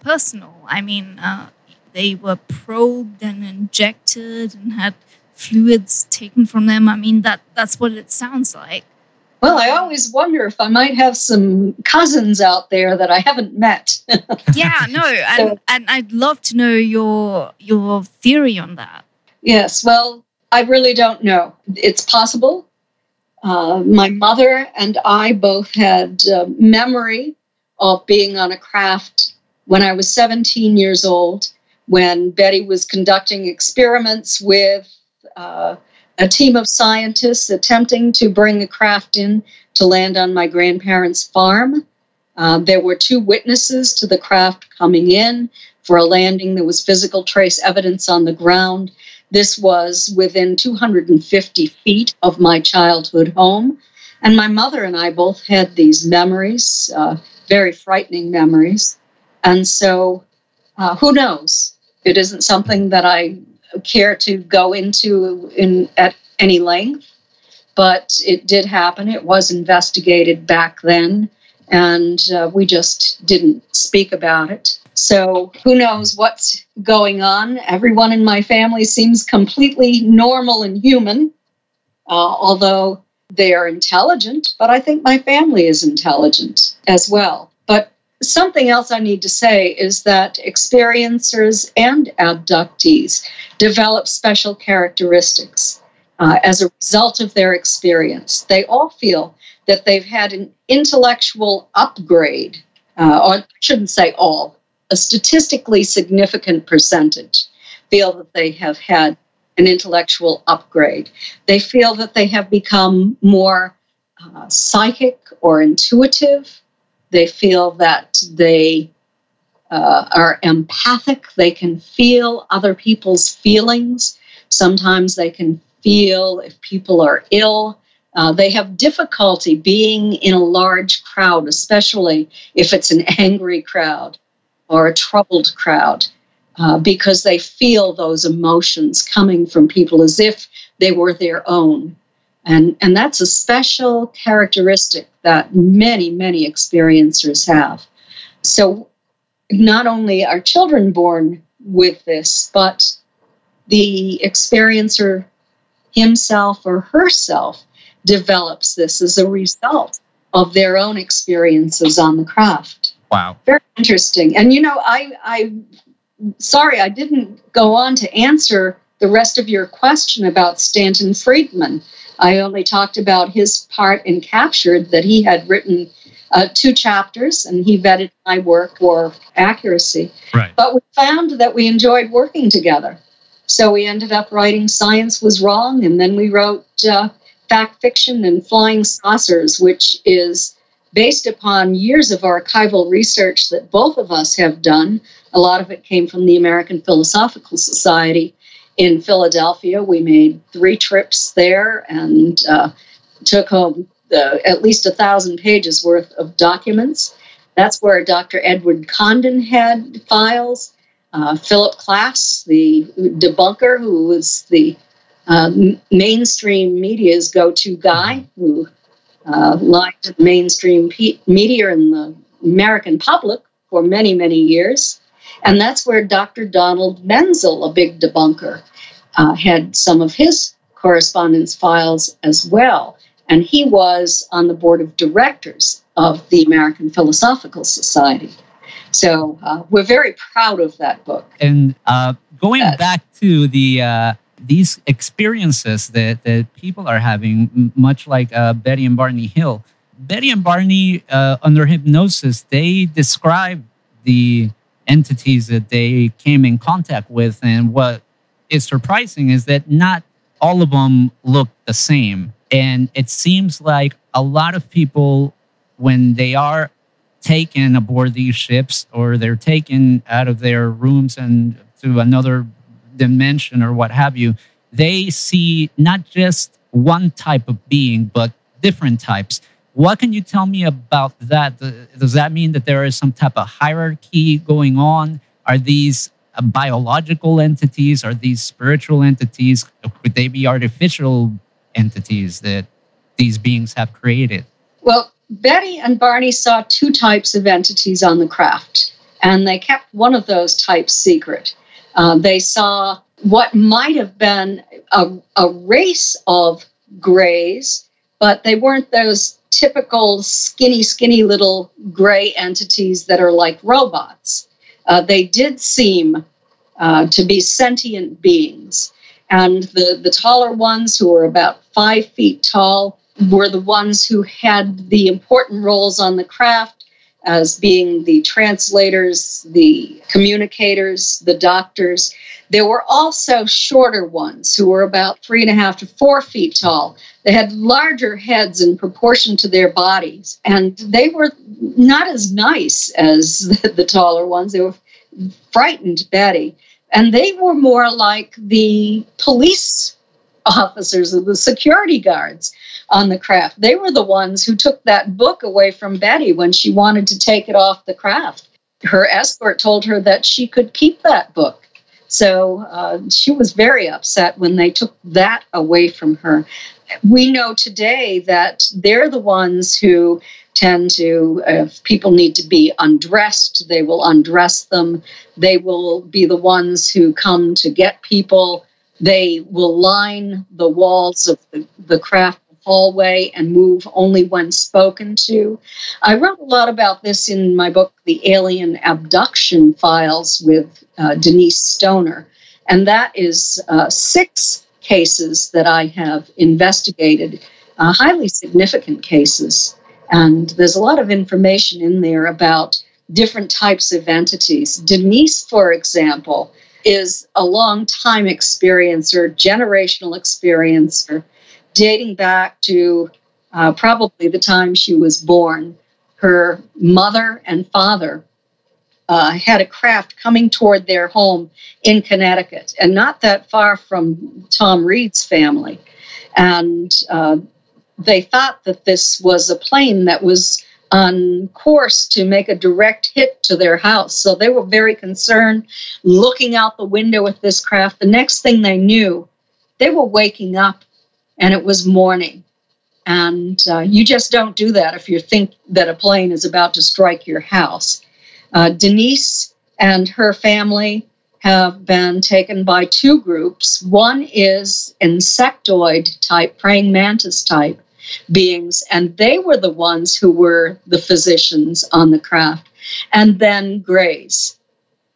personal. I mean, uh, they were probed and injected and had fluids taken from them. I mean, that that's what it sounds like. Well, I always wonder if I might have some cousins out there that I haven't met. yeah, no, and, and I'd love to know your your theory on that. yes, well, I really don't know. It's possible. Uh, my mother and I both had uh, memory of being on a craft when I was 17 years old, when Betty was conducting experiments with uh, a team of scientists attempting to bring a craft in to land on my grandparents' farm. Uh, there were two witnesses to the craft coming in for a landing. There was physical trace evidence on the ground. This was within 250 feet of my childhood home. And my mother and I both had these memories, uh, very frightening memories. And so, uh, who knows? It isn't something that I care to go into in at any length, but it did happen. It was investigated back then, and uh, we just didn't speak about it. So who knows what's going on? Everyone in my family seems completely normal and human, uh, although they are intelligent. But I think my family is intelligent as well. Something else I need to say is that experiencers and abductees develop special characteristics uh, as a result of their experience. They all feel that they've had an intellectual upgrade, uh, or I shouldn't say all, a statistically significant percentage feel that they have had an intellectual upgrade. They feel that they have become more uh, psychic or intuitive. They feel that they uh, are empathic. They can feel other people's feelings. Sometimes they can feel if people are ill. Uh, they have difficulty being in a large crowd, especially if it's an angry crowd or a troubled crowd, uh, because they feel those emotions coming from people as if they were their own. And, and that's a special characteristic that many, many experiencers have. So, not only are children born with this, but the experiencer himself or herself develops this as a result of their own experiences on the craft. Wow. Very interesting. And you know, I, I, sorry, I didn't go on to answer the rest of your question about Stanton Friedman. I only talked about his part in Captured, that he had written uh, two chapters and he vetted my work for accuracy. Right. But we found that we enjoyed working together. So we ended up writing Science Was Wrong, and then we wrote uh, Fact Fiction and Flying Saucers, which is based upon years of archival research that both of us have done. A lot of it came from the American Philosophical Society in Philadelphia. We made three trips there and uh, took home the, at least a thousand pages worth of documents. That's where Dr. Edward Condon had files. Uh, Philip Klass, the debunker, who was the uh, mainstream media's go to guy, who uh, lied to the mainstream pe- media and the American public for many, many years. And that's where Dr. Donald Menzel, a big debunker, uh, had some of his correspondence files as well. And he was on the board of directors of the American Philosophical Society. So uh, we're very proud of that book. And uh, going back to the uh, these experiences that, that people are having, much like uh, Betty and Barney Hill. Betty and Barney, uh, under hypnosis, they describe the entities that they came in contact with. And what is surprising is that not all of them look the same. And it seems like a lot of people, when they are taken aboard these ships or they're taken out of their rooms and to another dimension or what have you, they see not just one type of being, but different types. What can you tell me about that? Does that mean that there is some type of hierarchy going on? Are these biological entities? Are these spiritual entities? Could they be artificial entities that these beings have created? Well, Betty and Barney saw two types of entities on the craft, and they kept one of those types secret. Uh, they saw what might have been a, a race of grays, but they weren't those typical skinny, skinny little gray entities that are like robots. Uh, they did seem uh, to be sentient beings. And the, the taller ones, who were about five feet tall, were the ones who had the important roles on the craft as being the translators, the communicators, the doctors. There were also shorter ones who were about three and a half to four feet tall. They had larger heads in proportion to their bodies, and they were not as nice as the, taller ones. They were frightened Betty. And they were more like the police officers or the security guards on the craft. They were the ones who took that book away from Betty when she wanted to take it off the craft. Her escort told her that she could keep that book. So uh, she was very upset when they took that away from her. We know today that they're the ones who tend to, if people need to be undressed, they will undress them. They will be the ones who come to get people. They will line the walls of the, the craft hallway and move only when spoken to. I wrote a lot about this in my book, The Alien Abduction Files, with uh, Denise Stoner. And that is uh, six cases that I have investigated, uh, highly significant cases. And there's a lot of information in there about different types of entities. Denise, for example, is a long time experiencer, generational experiencer dating back to uh, probably the time she was born. Her mother and father uh, had a craft coming toward their home in Connecticut, and not that far from Tom Reed's family. And uh, they thought that this was a plane that was on course to make a direct hit to their house. So they were very concerned, looking out the window at this craft. The next thing they knew, they were waking up and it was morning. And uh, you just don't do that if you think that a plane is about to strike your house. Uh, Denise and her family have been taken by two groups. One is insectoid type, praying mantis type beings, and they were the ones who were the physicians on the craft. And then grays.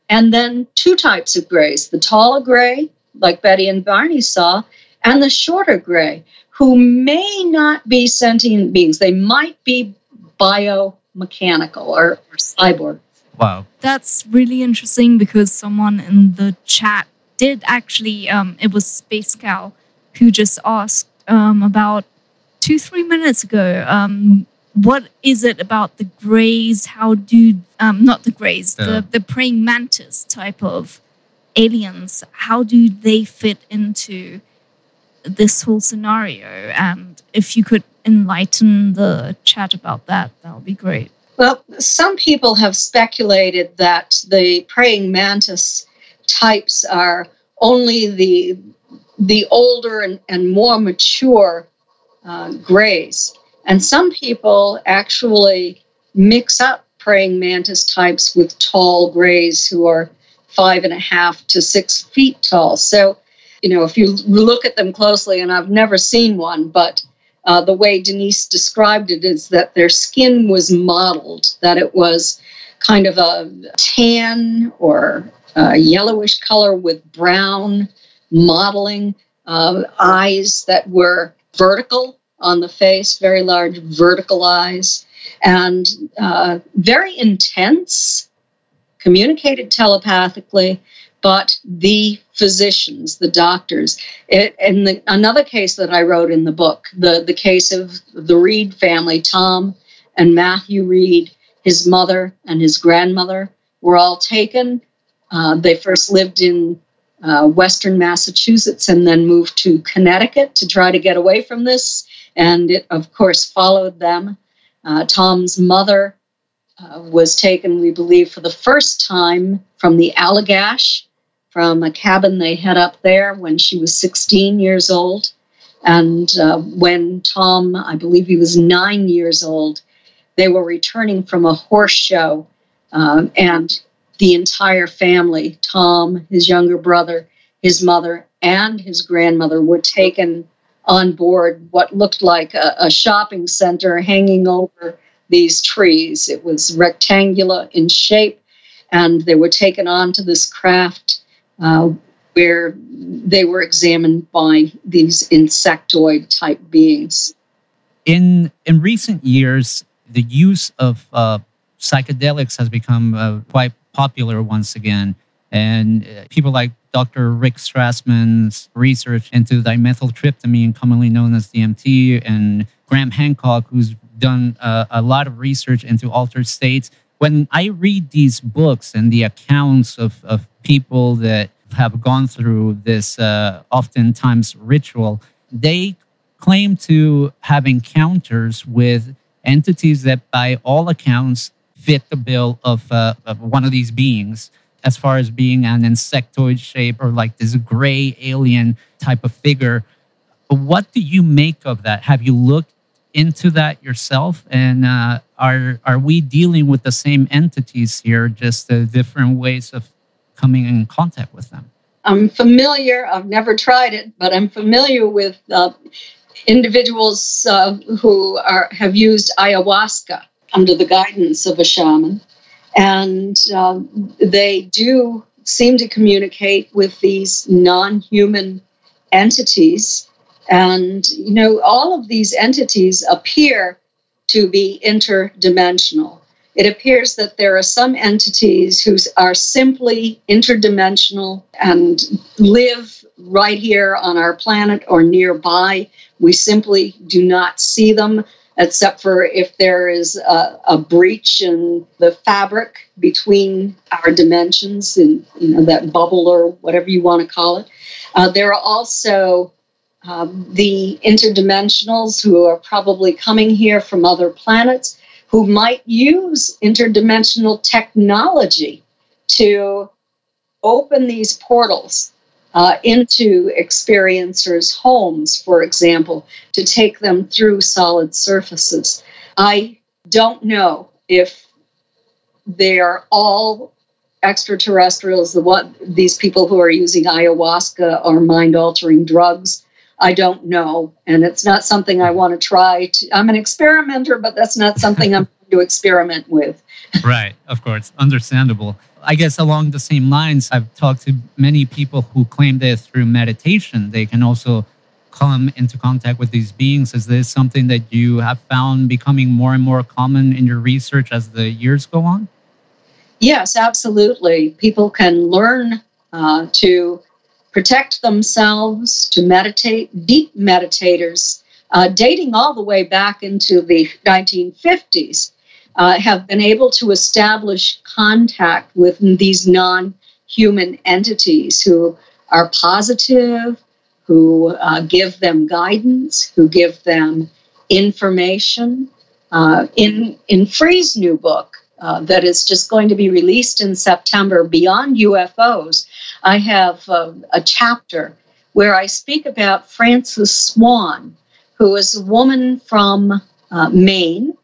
And then two types of grays the taller gray, like Betty and Barney saw, and the shorter gray, who may not be sentient beings. They might be biomechanical or, or cyborg. Wow. That's really interesting because someone in the chat did actually, um, it was Space Cow who just asked um, about two, three minutes ago, um, what is it about the grays? How do, um, not the grays, Yeah. the, the praying mantis type of aliens, how do they fit into this whole scenario? And if you could enlighten the chat about that, that would be great. Well, some people have speculated that the praying mantis types are only the the older and, and more mature uh, grays. And some people actually mix up praying mantis types with tall grays who are five and a half to six feet tall. So, you know, if you look at them closely, and I've never seen one, but uh, the way Denise described it is that their skin was modeled, that it was kind of a tan or uh, yellowish color with brown modeling, uh, eyes that were vertical on the face, very large vertical eyes, and uh, very intense, communicated telepathically, but the physicians, the doctors. It, in the, another case that I wrote in the book, the, the case of the Reed family, Tom and Matthew Reed, his mother and his grandmother were all taken. Uh, they first lived in uh, Western Massachusetts and then moved to Connecticut to try to get away from this. And it, of course, followed them. Uh, Tom's mother uh, was taken, we believe, for the first time from the Allagash, from a cabin they had up there when she was 16 years old. And uh, when Tom, I believe he was nine years old, they were returning from a horse show. Um, and the entire family, Tom, his younger brother, his mother, and his grandmother, were taken on board what looked like a, a shopping center hanging over these trees. It was rectangular in shape, and they were taken onto this craft uh, where they were examined by these insectoid type beings. In in recent years, the use of uh, psychedelics has become uh, quite popular once again, and uh, people like Dr. Rick Strassman's research into dimethyltryptamine, commonly known as DMT, and Graham Hancock, who's done uh, a lot of research into altered states. When I read these books and the accounts of, of people that have gone through this uh, oftentimes ritual, they claim to have encounters with entities that, by all accounts, fit the bill of, uh, of one of these beings as far as being an insectoid shape or like this gray alien type of figure. What do you make of that? Have you looked into that yourself? And uh, are are we dealing with the same entities here, just uh, different ways of coming in contact with them? I'm familiar. I've never tried it, but I'm familiar with uh, individuals uh, who are have used ayahuasca under the guidance of a shaman and uh, they do seem to communicate with these non human entities. And, you know, all of these entities appear to be interdimensional. It appears that there are some entities who are simply interdimensional and live right here on our planet or nearby. We simply do not see them except for if there is a, a, breach in the fabric between our dimensions and you know that bubble or whatever you want to call it. Uh, there are also um, the interdimensionals who are probably coming here from other planets who might use interdimensional technology to open these portals uh, into experiencers' homes, for example, to take them through solid surfaces. I don't know if they are all extraterrestrials, the what these people who are using ayahuasca or mind altering drugs. I don't know. And it's not something I want to try to I'm an experimenter, but that's not something I'm going to experiment with. right, of course. Understandable. I guess along the same lines, I've talked to many people who claim that through meditation, they can also come into contact with these beings. Is this something that you have found becoming more and more common in your research as the years go on? Yes, absolutely. People can learn uh, to protect themselves, to meditate, deep meditators, uh, dating all the way back into the 1950s uh, have been able to establish contact with these non human entities who are positive, who uh, give them guidance, who give them information. Uh, in, in FREE's new book, uh, that is just going to be released in September, Beyond UFOs, I have uh, a chapter where I speak about Frances Swan, who is a woman from uh, Maine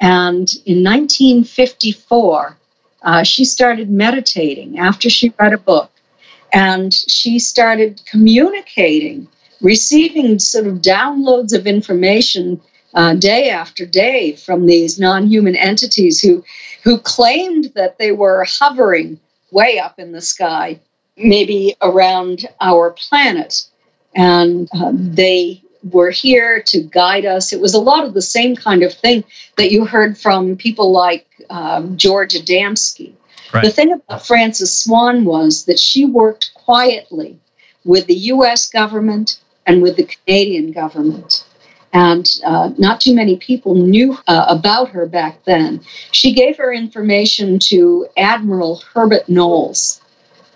and in 1954, uh, she started meditating after she read a book. And she started communicating, receiving sort of downloads of information uh, day after day from these non human entities who, who claimed that they were hovering way up in the sky, maybe around our planet. And uh, they were here to guide us. It was a lot of the same kind of thing that you heard from people like um, George Adamski. Right. The thing about Frances Swan was that she worked quietly with the US government and with the Canadian government. And uh, not too many people knew uh, about her back then. She gave her information to Admiral Herbert Knowles,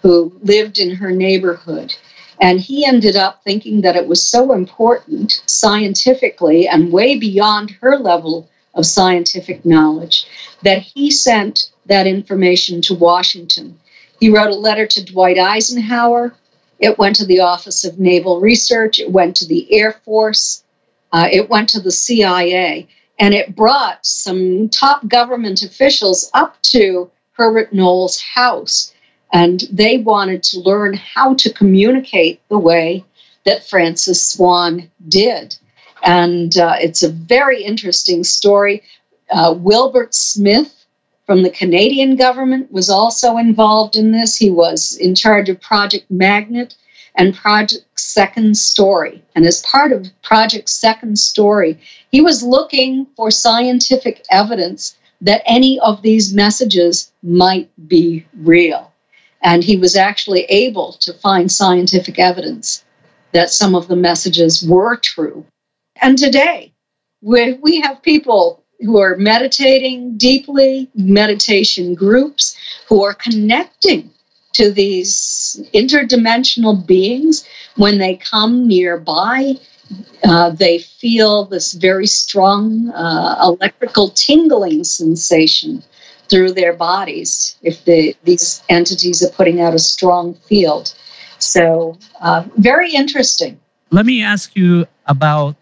who lived in her neighborhood. And he ended up thinking that it was so important scientifically and way beyond her level of scientific knowledge that he sent that information to Washington. He wrote a letter to Dwight Eisenhower. It went to the Office of Naval Research. It went to the Air Force. Uh, it went to the CIA. And it brought some top government officials up to Herbert Knowles' house and they wanted to learn how to communicate the way that Frances Swan did. And uh, it's a very interesting story. Uh, Wilbert Smith from the Canadian government was also involved in this. He was in charge of Project Magnet and Project Second Story. And as part of Project Second Story, he was looking for scientific evidence that any of these messages might be real. And he was actually able to find scientific evidence that some of the messages were true. And today, we, have people who are meditating deeply, meditation groups, who are connecting to these interdimensional beings when they come nearby. Uh, they feel this very strong uh, electrical tingling sensation through their bodies if the, these entities are putting out a strong field. So, uh, very interesting. Let me ask you about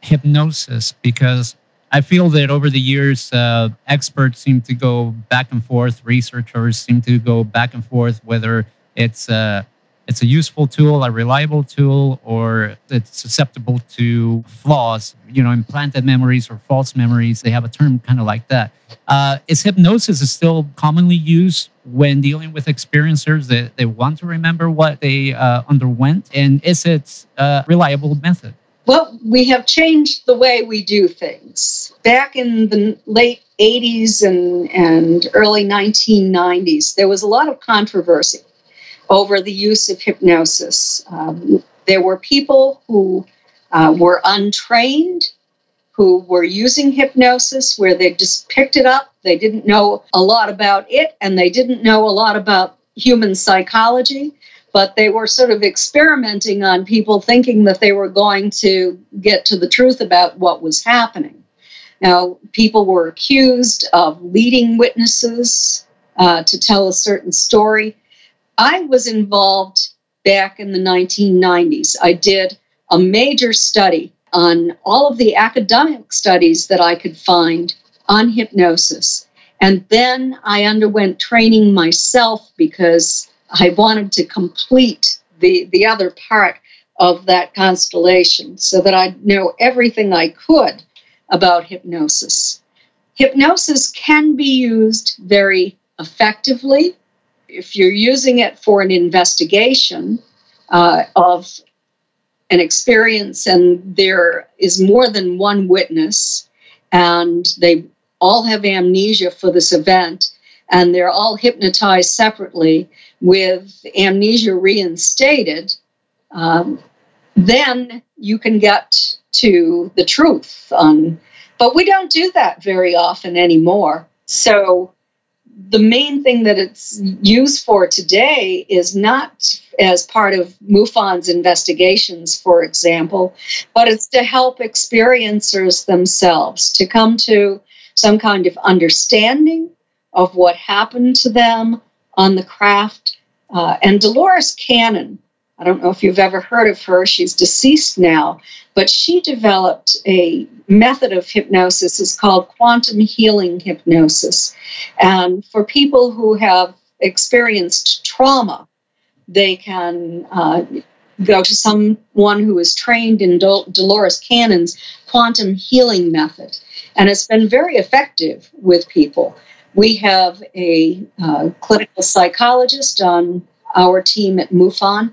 hypnosis because I feel that over the years, uh, experts seem to go back and forth, researchers seem to go back and forth whether it's uh, it's a useful tool, a reliable tool, or it's susceptible to flaws, you know, implanted memories or false memories. They have a term kind of like that. Uh, is hypnosis is still commonly used when dealing with experiencers that they want to remember what they uh, underwent? And is it a reliable method? Well, we have changed the way we do things. Back in the late 80s and, and early 1990s, there was a lot of controversy over the use of hypnosis. Um, there were people who uh, were untrained, who were using hypnosis where they just picked it up. They didn't know a lot about it and they didn't know a lot about human psychology but they were sort of experimenting on people thinking that they were going to get to the truth about what was happening. Now, people were accused of leading witnesses uh, to tell a certain story. I was involved back in the 1990s. I did a major study on all of the academic studies that I could find on hypnosis. And then I underwent training myself because I wanted to complete the, the other part of that constellation so that I know everything I could about hypnosis. Hypnosis can be used very effectively if you're using it for an investigation uh, of an experience and there is more than one witness and they all have amnesia for this event and they're all hypnotized separately with amnesia reinstated, um, then you can get to the truth. Um, but we don't do that very often anymore. So the main thing that it's used for today is not as part of MUFON's investigations, for example, but it's to help experiencers themselves to come to some kind of understanding of what happened to them on the craft. Uh, and Dolores Cannon, I don't know if you've ever heard of her, she's deceased now, but she developed a method of hypnosis. It's called quantum healing hypnosis. And for people who have experienced trauma, they can uh, go to someone who is trained in Dol- Dolores Cannon's quantum healing method. And it's been very effective with people. We have a uh, clinical psychologist on our team at MUFON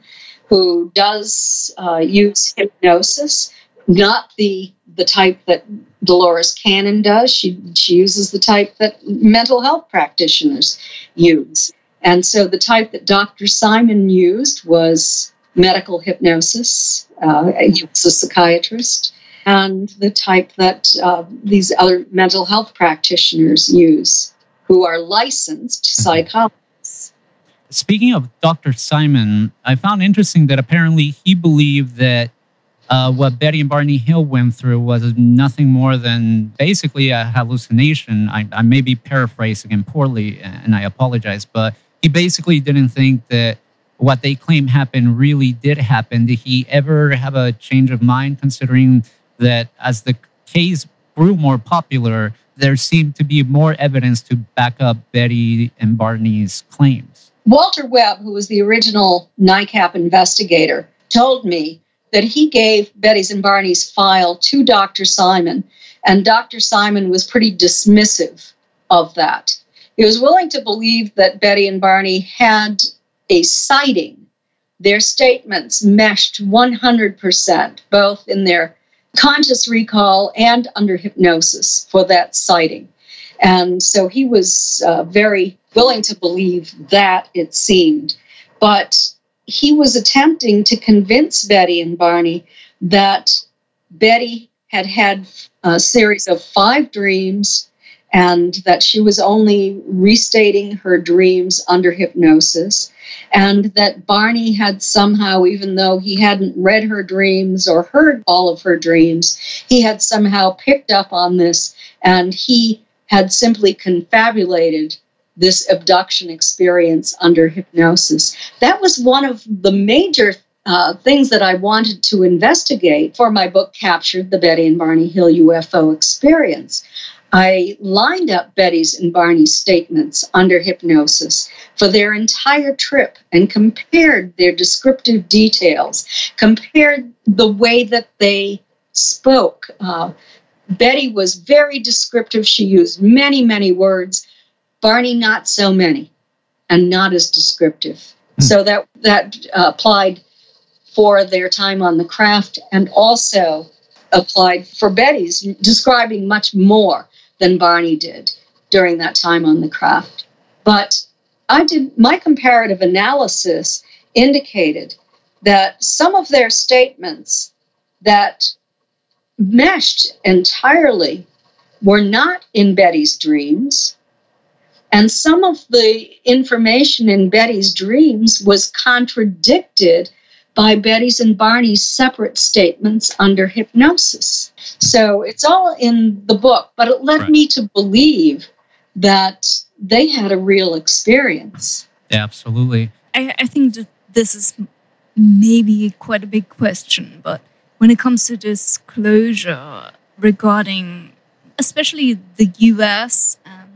who does uh, use hypnosis, not the the type that Dolores Cannon does. She she uses the type that mental health practitioners use. And so the type that Dr. Simon used was medical hypnosis. Uh, he was a psychiatrist. And the type that uh, these other mental health practitioners use who are licensed mm-hmm. psychologists. Speaking of Dr. Simon, I found interesting that apparently he believed that uh, what Betty and Barney Hill went through was nothing more than basically a hallucination. I, I may be paraphrasing him poorly, and I apologize, but he basically didn't think that what they claim happened really did happen. Did he ever have a change of mind, considering that as the case grew more popular, there seemed to be more evidence to back up Betty and Barney's claims. Walter Webb, who was the original NICAP investigator, told me that he gave Betty's and Barney's file to Dr. Simon, and Dr. Simon was pretty dismissive of that. He was willing to believe that Betty and Barney had a sighting. Their statements meshed 100%, both in their conscious recall and under hypnosis for that sighting. And so he was uh, very willing to believe that, it seemed. But he was attempting to convince Betty and Barney that Betty had had a series of five dreams and that she was only restating her dreams under hypnosis, and that Barney had somehow, even though he hadn't read her dreams or heard all of her dreams, he had somehow picked up on this and he had simply confabulated this abduction experience under hypnosis. That was one of the major uh, things that I wanted to investigate for my book, Captured the Betty and Barney Hill UFO Experience. I lined up Betty's and Barney's statements under hypnosis for their entire trip and compared their descriptive details, compared the way that they spoke. Uh, Betty was very descriptive. She used many, many words. Barney, not so many, and not as descriptive. Hmm. So that that uh, applied for their time on the craft, and also applied for Betty's, describing much more than Barney did during that time on the craft. But I did my comparative analysis indicated that some of their statements that meshed entirely were not in Betty's dreams. And some of the information in Betty's dreams was contradicted by Betty's and Barney's separate statements under hypnosis. So it's all in the book, but it led right. me to believe that they had a real experience. Yeah, absolutely. I, I think that this is maybe quite a big question, but when it comes to disclosure regarding especially the US and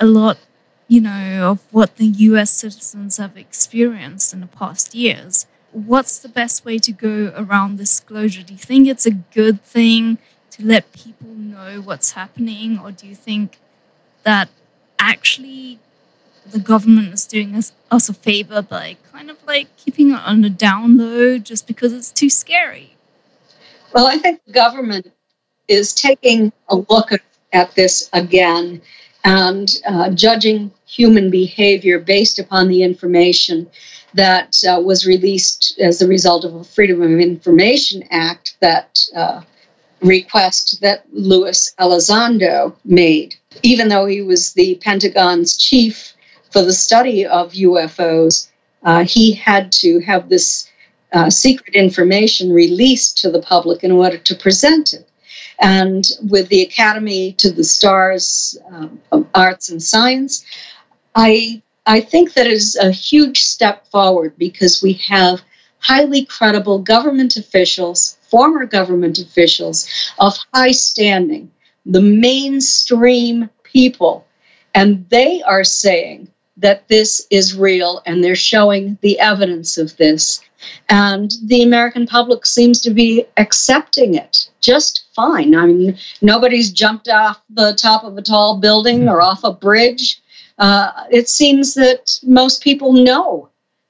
a lot, you know, of what the US citizens have experienced in the past years, what's the best way to go around disclosure? Do you think it's a good thing to let people know what's happening, or do you think that actually the government is doing us, us a favor by kind of like keeping it on the down low just because it's too scary? Well, I think the government is taking a look at this again and uh, judging human behavior based upon the information that uh, was released as a result of a Freedom of Information Act that uh, request that Luis Elizondo made. Even though he was the Pentagon's chief for the study of UFOs, uh, he had to have this uh, secret information released to the public in order to present it. And with the Academy to the Stars um, of Arts and Science, I I think that is a huge step forward because we have highly credible government officials, former government officials of high standing, the mainstream people, and they are saying that this is real and they're showing the evidence of this. And the American public seems to be accepting it just fine. I mean, nobody's jumped off the top of a tall building or off a bridge. Uh, it seems that most people know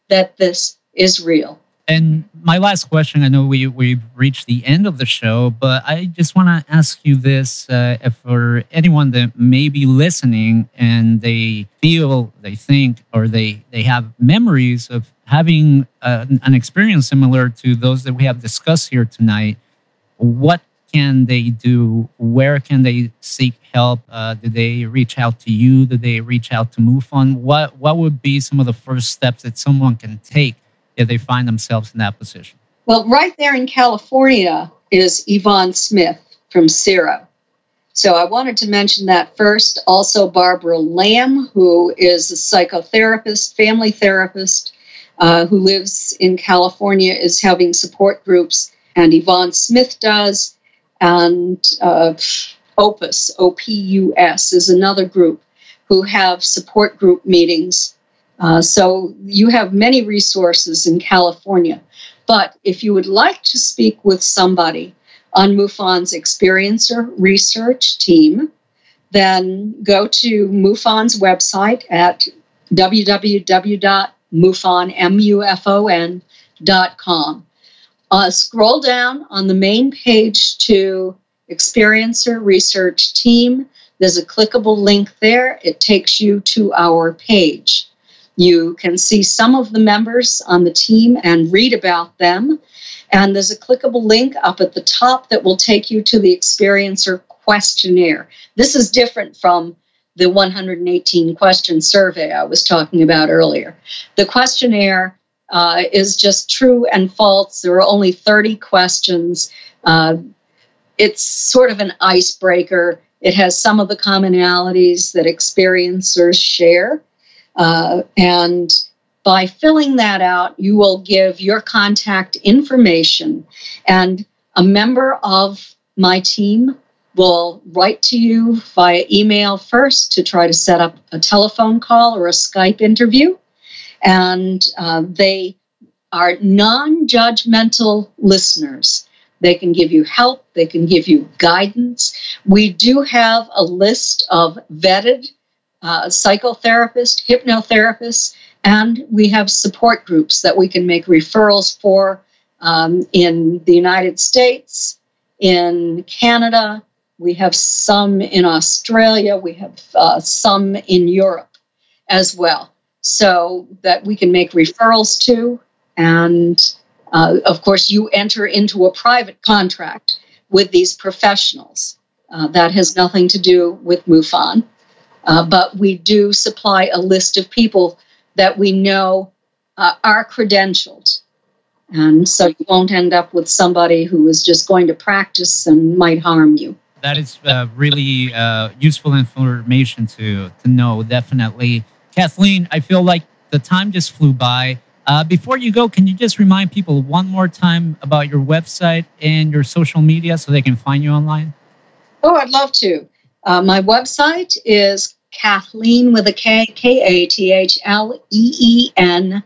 that this is real. And my last question I know we, we've reached the end of the show, but I just want to ask you this uh, for anyone that may be listening and they feel, they think, or they, they have memories of having uh, an experience similar to those that we have discussed here tonight, what can they do? Where can they seek help? Uh, do they reach out to you? Do they reach out to MUFON? What, what would be some of the first steps that someone can take? If they find themselves in that position? Well, right there in California is Yvonne Smith from CERO. So I wanted to mention that first. Also, Barbara Lamb, who is a psychotherapist, family therapist, uh, who lives in California, is having support groups, and Yvonne Smith does. And uh, Opus, O P U S, is another group who have support group meetings uh, so you have many resources in California. But if you would like to speak with somebody on MUFON's experiencer research team, then go to MUFON's website at www.mufon.com. Uh, scroll down on the main page to Experiencer Research Team. There's a clickable link there. It takes you to our page. You can see some of the members on the team and read about them. And there's a clickable link up at the top that will take you to the Experiencer questionnaire. This is different from the 118 question survey I was talking about earlier. The questionnaire uh, is just true and false. There are only 30 questions. Uh, it's sort of an icebreaker. It has some of the commonalities that experiencers share. Uh, and by filling that out, you will give your contact information, and a member of my team will write to you via email first to try to set up a telephone call or a Skype interview. And uh, they are non judgmental listeners. They can give you help, they can give you guidance. We do have a list of vetted uh, psychotherapists, hypnotherapists, and we have support groups that we can make referrals for um, in the United States, in Canada. We have some in Australia. We have uh, some in Europe as well. So that we can make referrals to. And uh, of course, you enter into a private contract with these professionals. Uh, that has nothing to do with MUFON. Uh, but we do supply a list of people that we know uh, are credentialed. And so you won't end up with somebody who is just going to practice and might harm you. That is uh, really uh, useful information to, to know, definitely. Kathleen, I feel like the time just flew by. Uh, before you go, can you just remind people one more time about your website and your social media so they can find you online? Oh, I'd love to. Uh, my website is Kathleen with a K, K A T H L E E N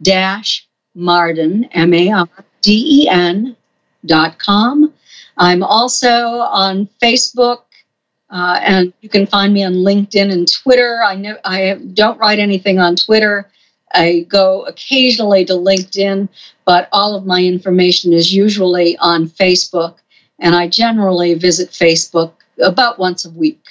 dash Marden, M A R D E N dot com. I'm also on Facebook, uh, and you can find me on LinkedIn and Twitter. I know I don't write anything on Twitter. I go occasionally to LinkedIn, but all of my information is usually on Facebook, and I generally visit Facebook about once a week.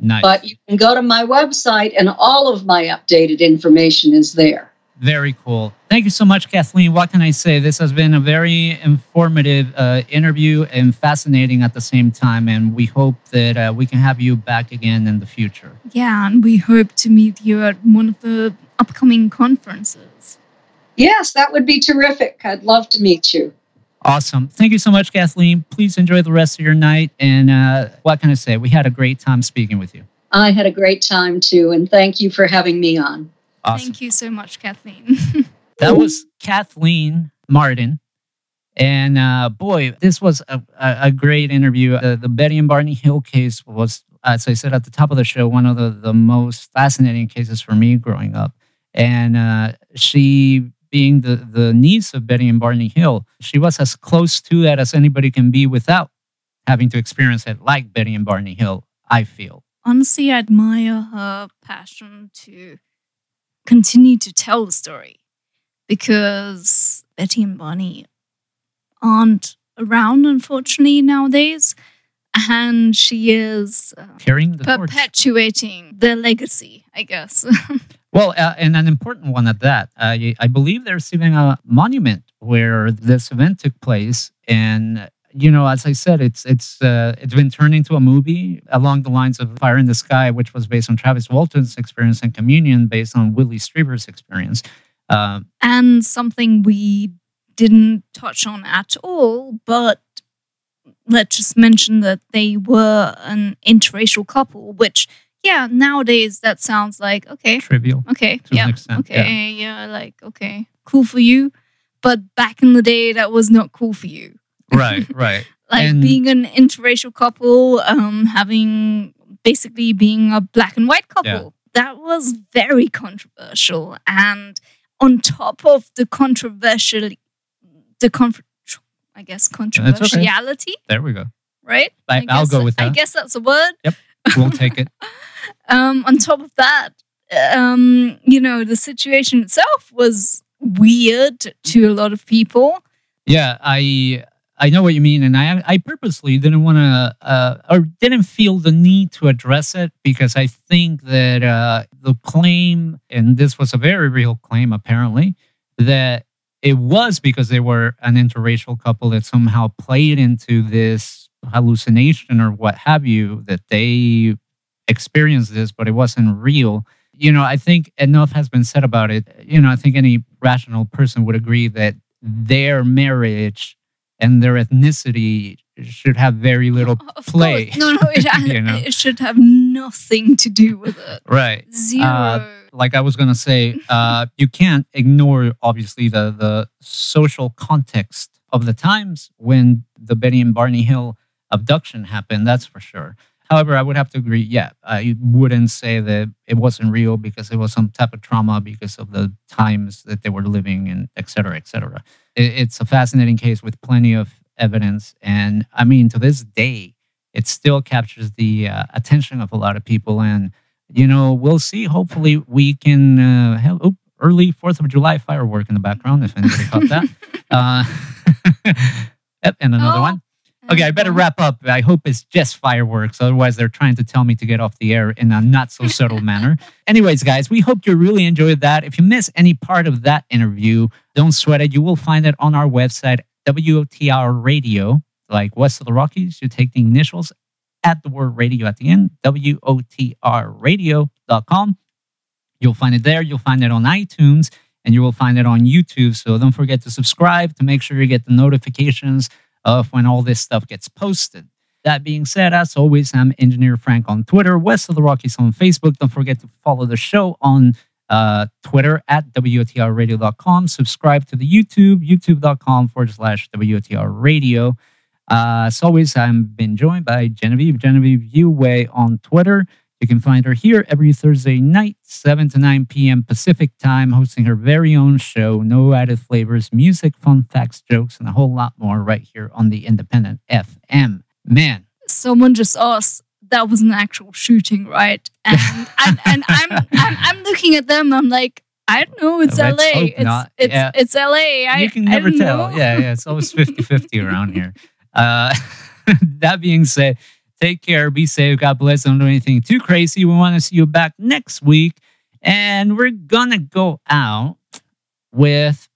Nice. But you can go to my website, and all of my updated information is there. Very cool. Thank you so much, Kathleen. What can I say? This has been a very informative uh, interview and fascinating at the same time. And we hope that uh, we can have you back again in the future. Yeah, and we hope to meet you at one of the upcoming conferences. Yes, that would be terrific. I'd love to meet you. Awesome. Thank you so much, Kathleen. Please enjoy the rest of your night. And uh, what can I say? We had a great time speaking with you. I had a great time too, and thank you for having me on. Awesome. Thank you so much, Kathleen. That was Kathleen Marden. And uh, boy, this was a, a, a great interview. Uh, the Betty and Barney Hill case was, as I said at the top of the show, one of the, the most fascinating cases for me growing up. And uh, she, being the, the niece of Betty and Barney Hill, she was as close to that as anybody can be without having to experience it like Betty and Barney Hill, I feel. Honestly, I admire her passion to continue to tell the story because Betty and Barney aren't around, unfortunately, nowadays. And she is uh, Carrying the torch. perpetuating their legacy, I guess. Well, uh, and an important one at that. I believe they're receiving a monument where this event took place, and you know, as I said, it's it's uh, it's been turned into a movie along the lines of Fire in the Sky, which was based on Travis Walton's experience, and Communion, based on Whitley Strieber's experience. Uh, and something we didn't touch on at all, but let's just mention that they were an interracial couple, which, yeah, nowadays that sounds like, okay, trivial. okay, yeah, okay, yeah. like, okay, cool for you. But back in the day, that was not cool for you. Right, right. Like And- being an interracial couple, um, having basically being a black and white couple. That was very controversial. And on top of the controversial the conf- I guess controversiality, There we go. right? I- I'll go with that. I guess that's a word. Yep. We'll take it. Um, on top of that, um, you know, the situation itself was weird to a lot of people. Yeah, I I know what you mean, and I I purposely didn't want to uh, or didn't feel the need to address it because I think that uh, the claim, and this was a very real claim apparently, that it was because they were an interracial couple that somehow played into this hallucination or what have you that they experienced this, but it wasn't real. You know, I think enough has been said about it. You know, I think any rational person would agree that their marriage and their ethnicity should have very little Of play. course, no, no, it, You know? it should have nothing to do with it. Right. Zero. Uh, Like I was gonna say, uh, you can't ignore obviously the the social context of the times when the Betty and Barney Hill abduction happened. That's for sure. However, I would have to agree. Yeah, I wouldn't say that it wasn't real because it was some type of trauma because of the times that they were living and et cetera, et cetera. It, it's a fascinating case with plenty of evidence, and I mean, to this day, it still captures the uh, attention of a lot of people. And you know, we'll see. Hopefully, we can uh, have oh, early Fourth of July firework in the background if anybody caught that. Uh, yep, and another Oh, one. Okay, I better wrap up. I hope it's just fireworks. Otherwise, they're trying to tell me to get off the air in a not so subtle manner. Anyways, guys, we hope you really enjoyed that. If you miss any part of that interview, don't sweat it. You will find it on our website, WOTR Radio, like West of the Rockies. You take the initials at the word radio at the end, WOTRradio.com. You'll find it there. You'll find it on iTunes and you will find it on YouTube. So don't forget to subscribe to make sure you get the notifications of when all this stuff gets posted. That being said, as always, I'm Engineer Frank on Twitter, West of the Rockies on Facebook. Don't forget to follow the show on uh, Twitter at WOTRradio.com. Subscribe to the YouTube, youtube.com forward slash WOTR radio. Uh, as always, I've been joined by Genevieve, Genevieve Uway on Twitter. You can find her here every Thursday night, 7 to 9 p.m. Pacific time, hosting her very own show, No Added Flavors, music, fun facts, jokes, and a whole lot more right here on the Independent FM. Man, someone just asked that was an actual shooting right and and, and I'm, I'm i'm looking at them i'm like i don't know it's Let's la it's not. it's Yeah. it's la I, you can never tell. know. Yeah, yeah, it's always 50 50 around here. Uh, that being said, take care, be safe, God bless, don't do anything too crazy. We want to see you back next week, and we're gonna go out with,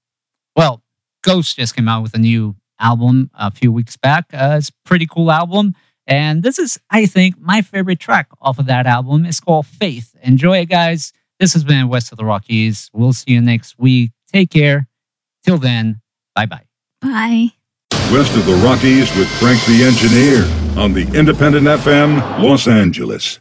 well, Ghost just came out with a new album a few weeks back. Uh, it's a pretty cool album. And this is, I think, my favorite track off of that album. It's called Faith. Enjoy it, guys. This has been West of the Rockies. We'll see you next week. Take care. Till then, bye bye. bye West of the Rockies with Frank the Engineer on the Independent FM, Los Angeles.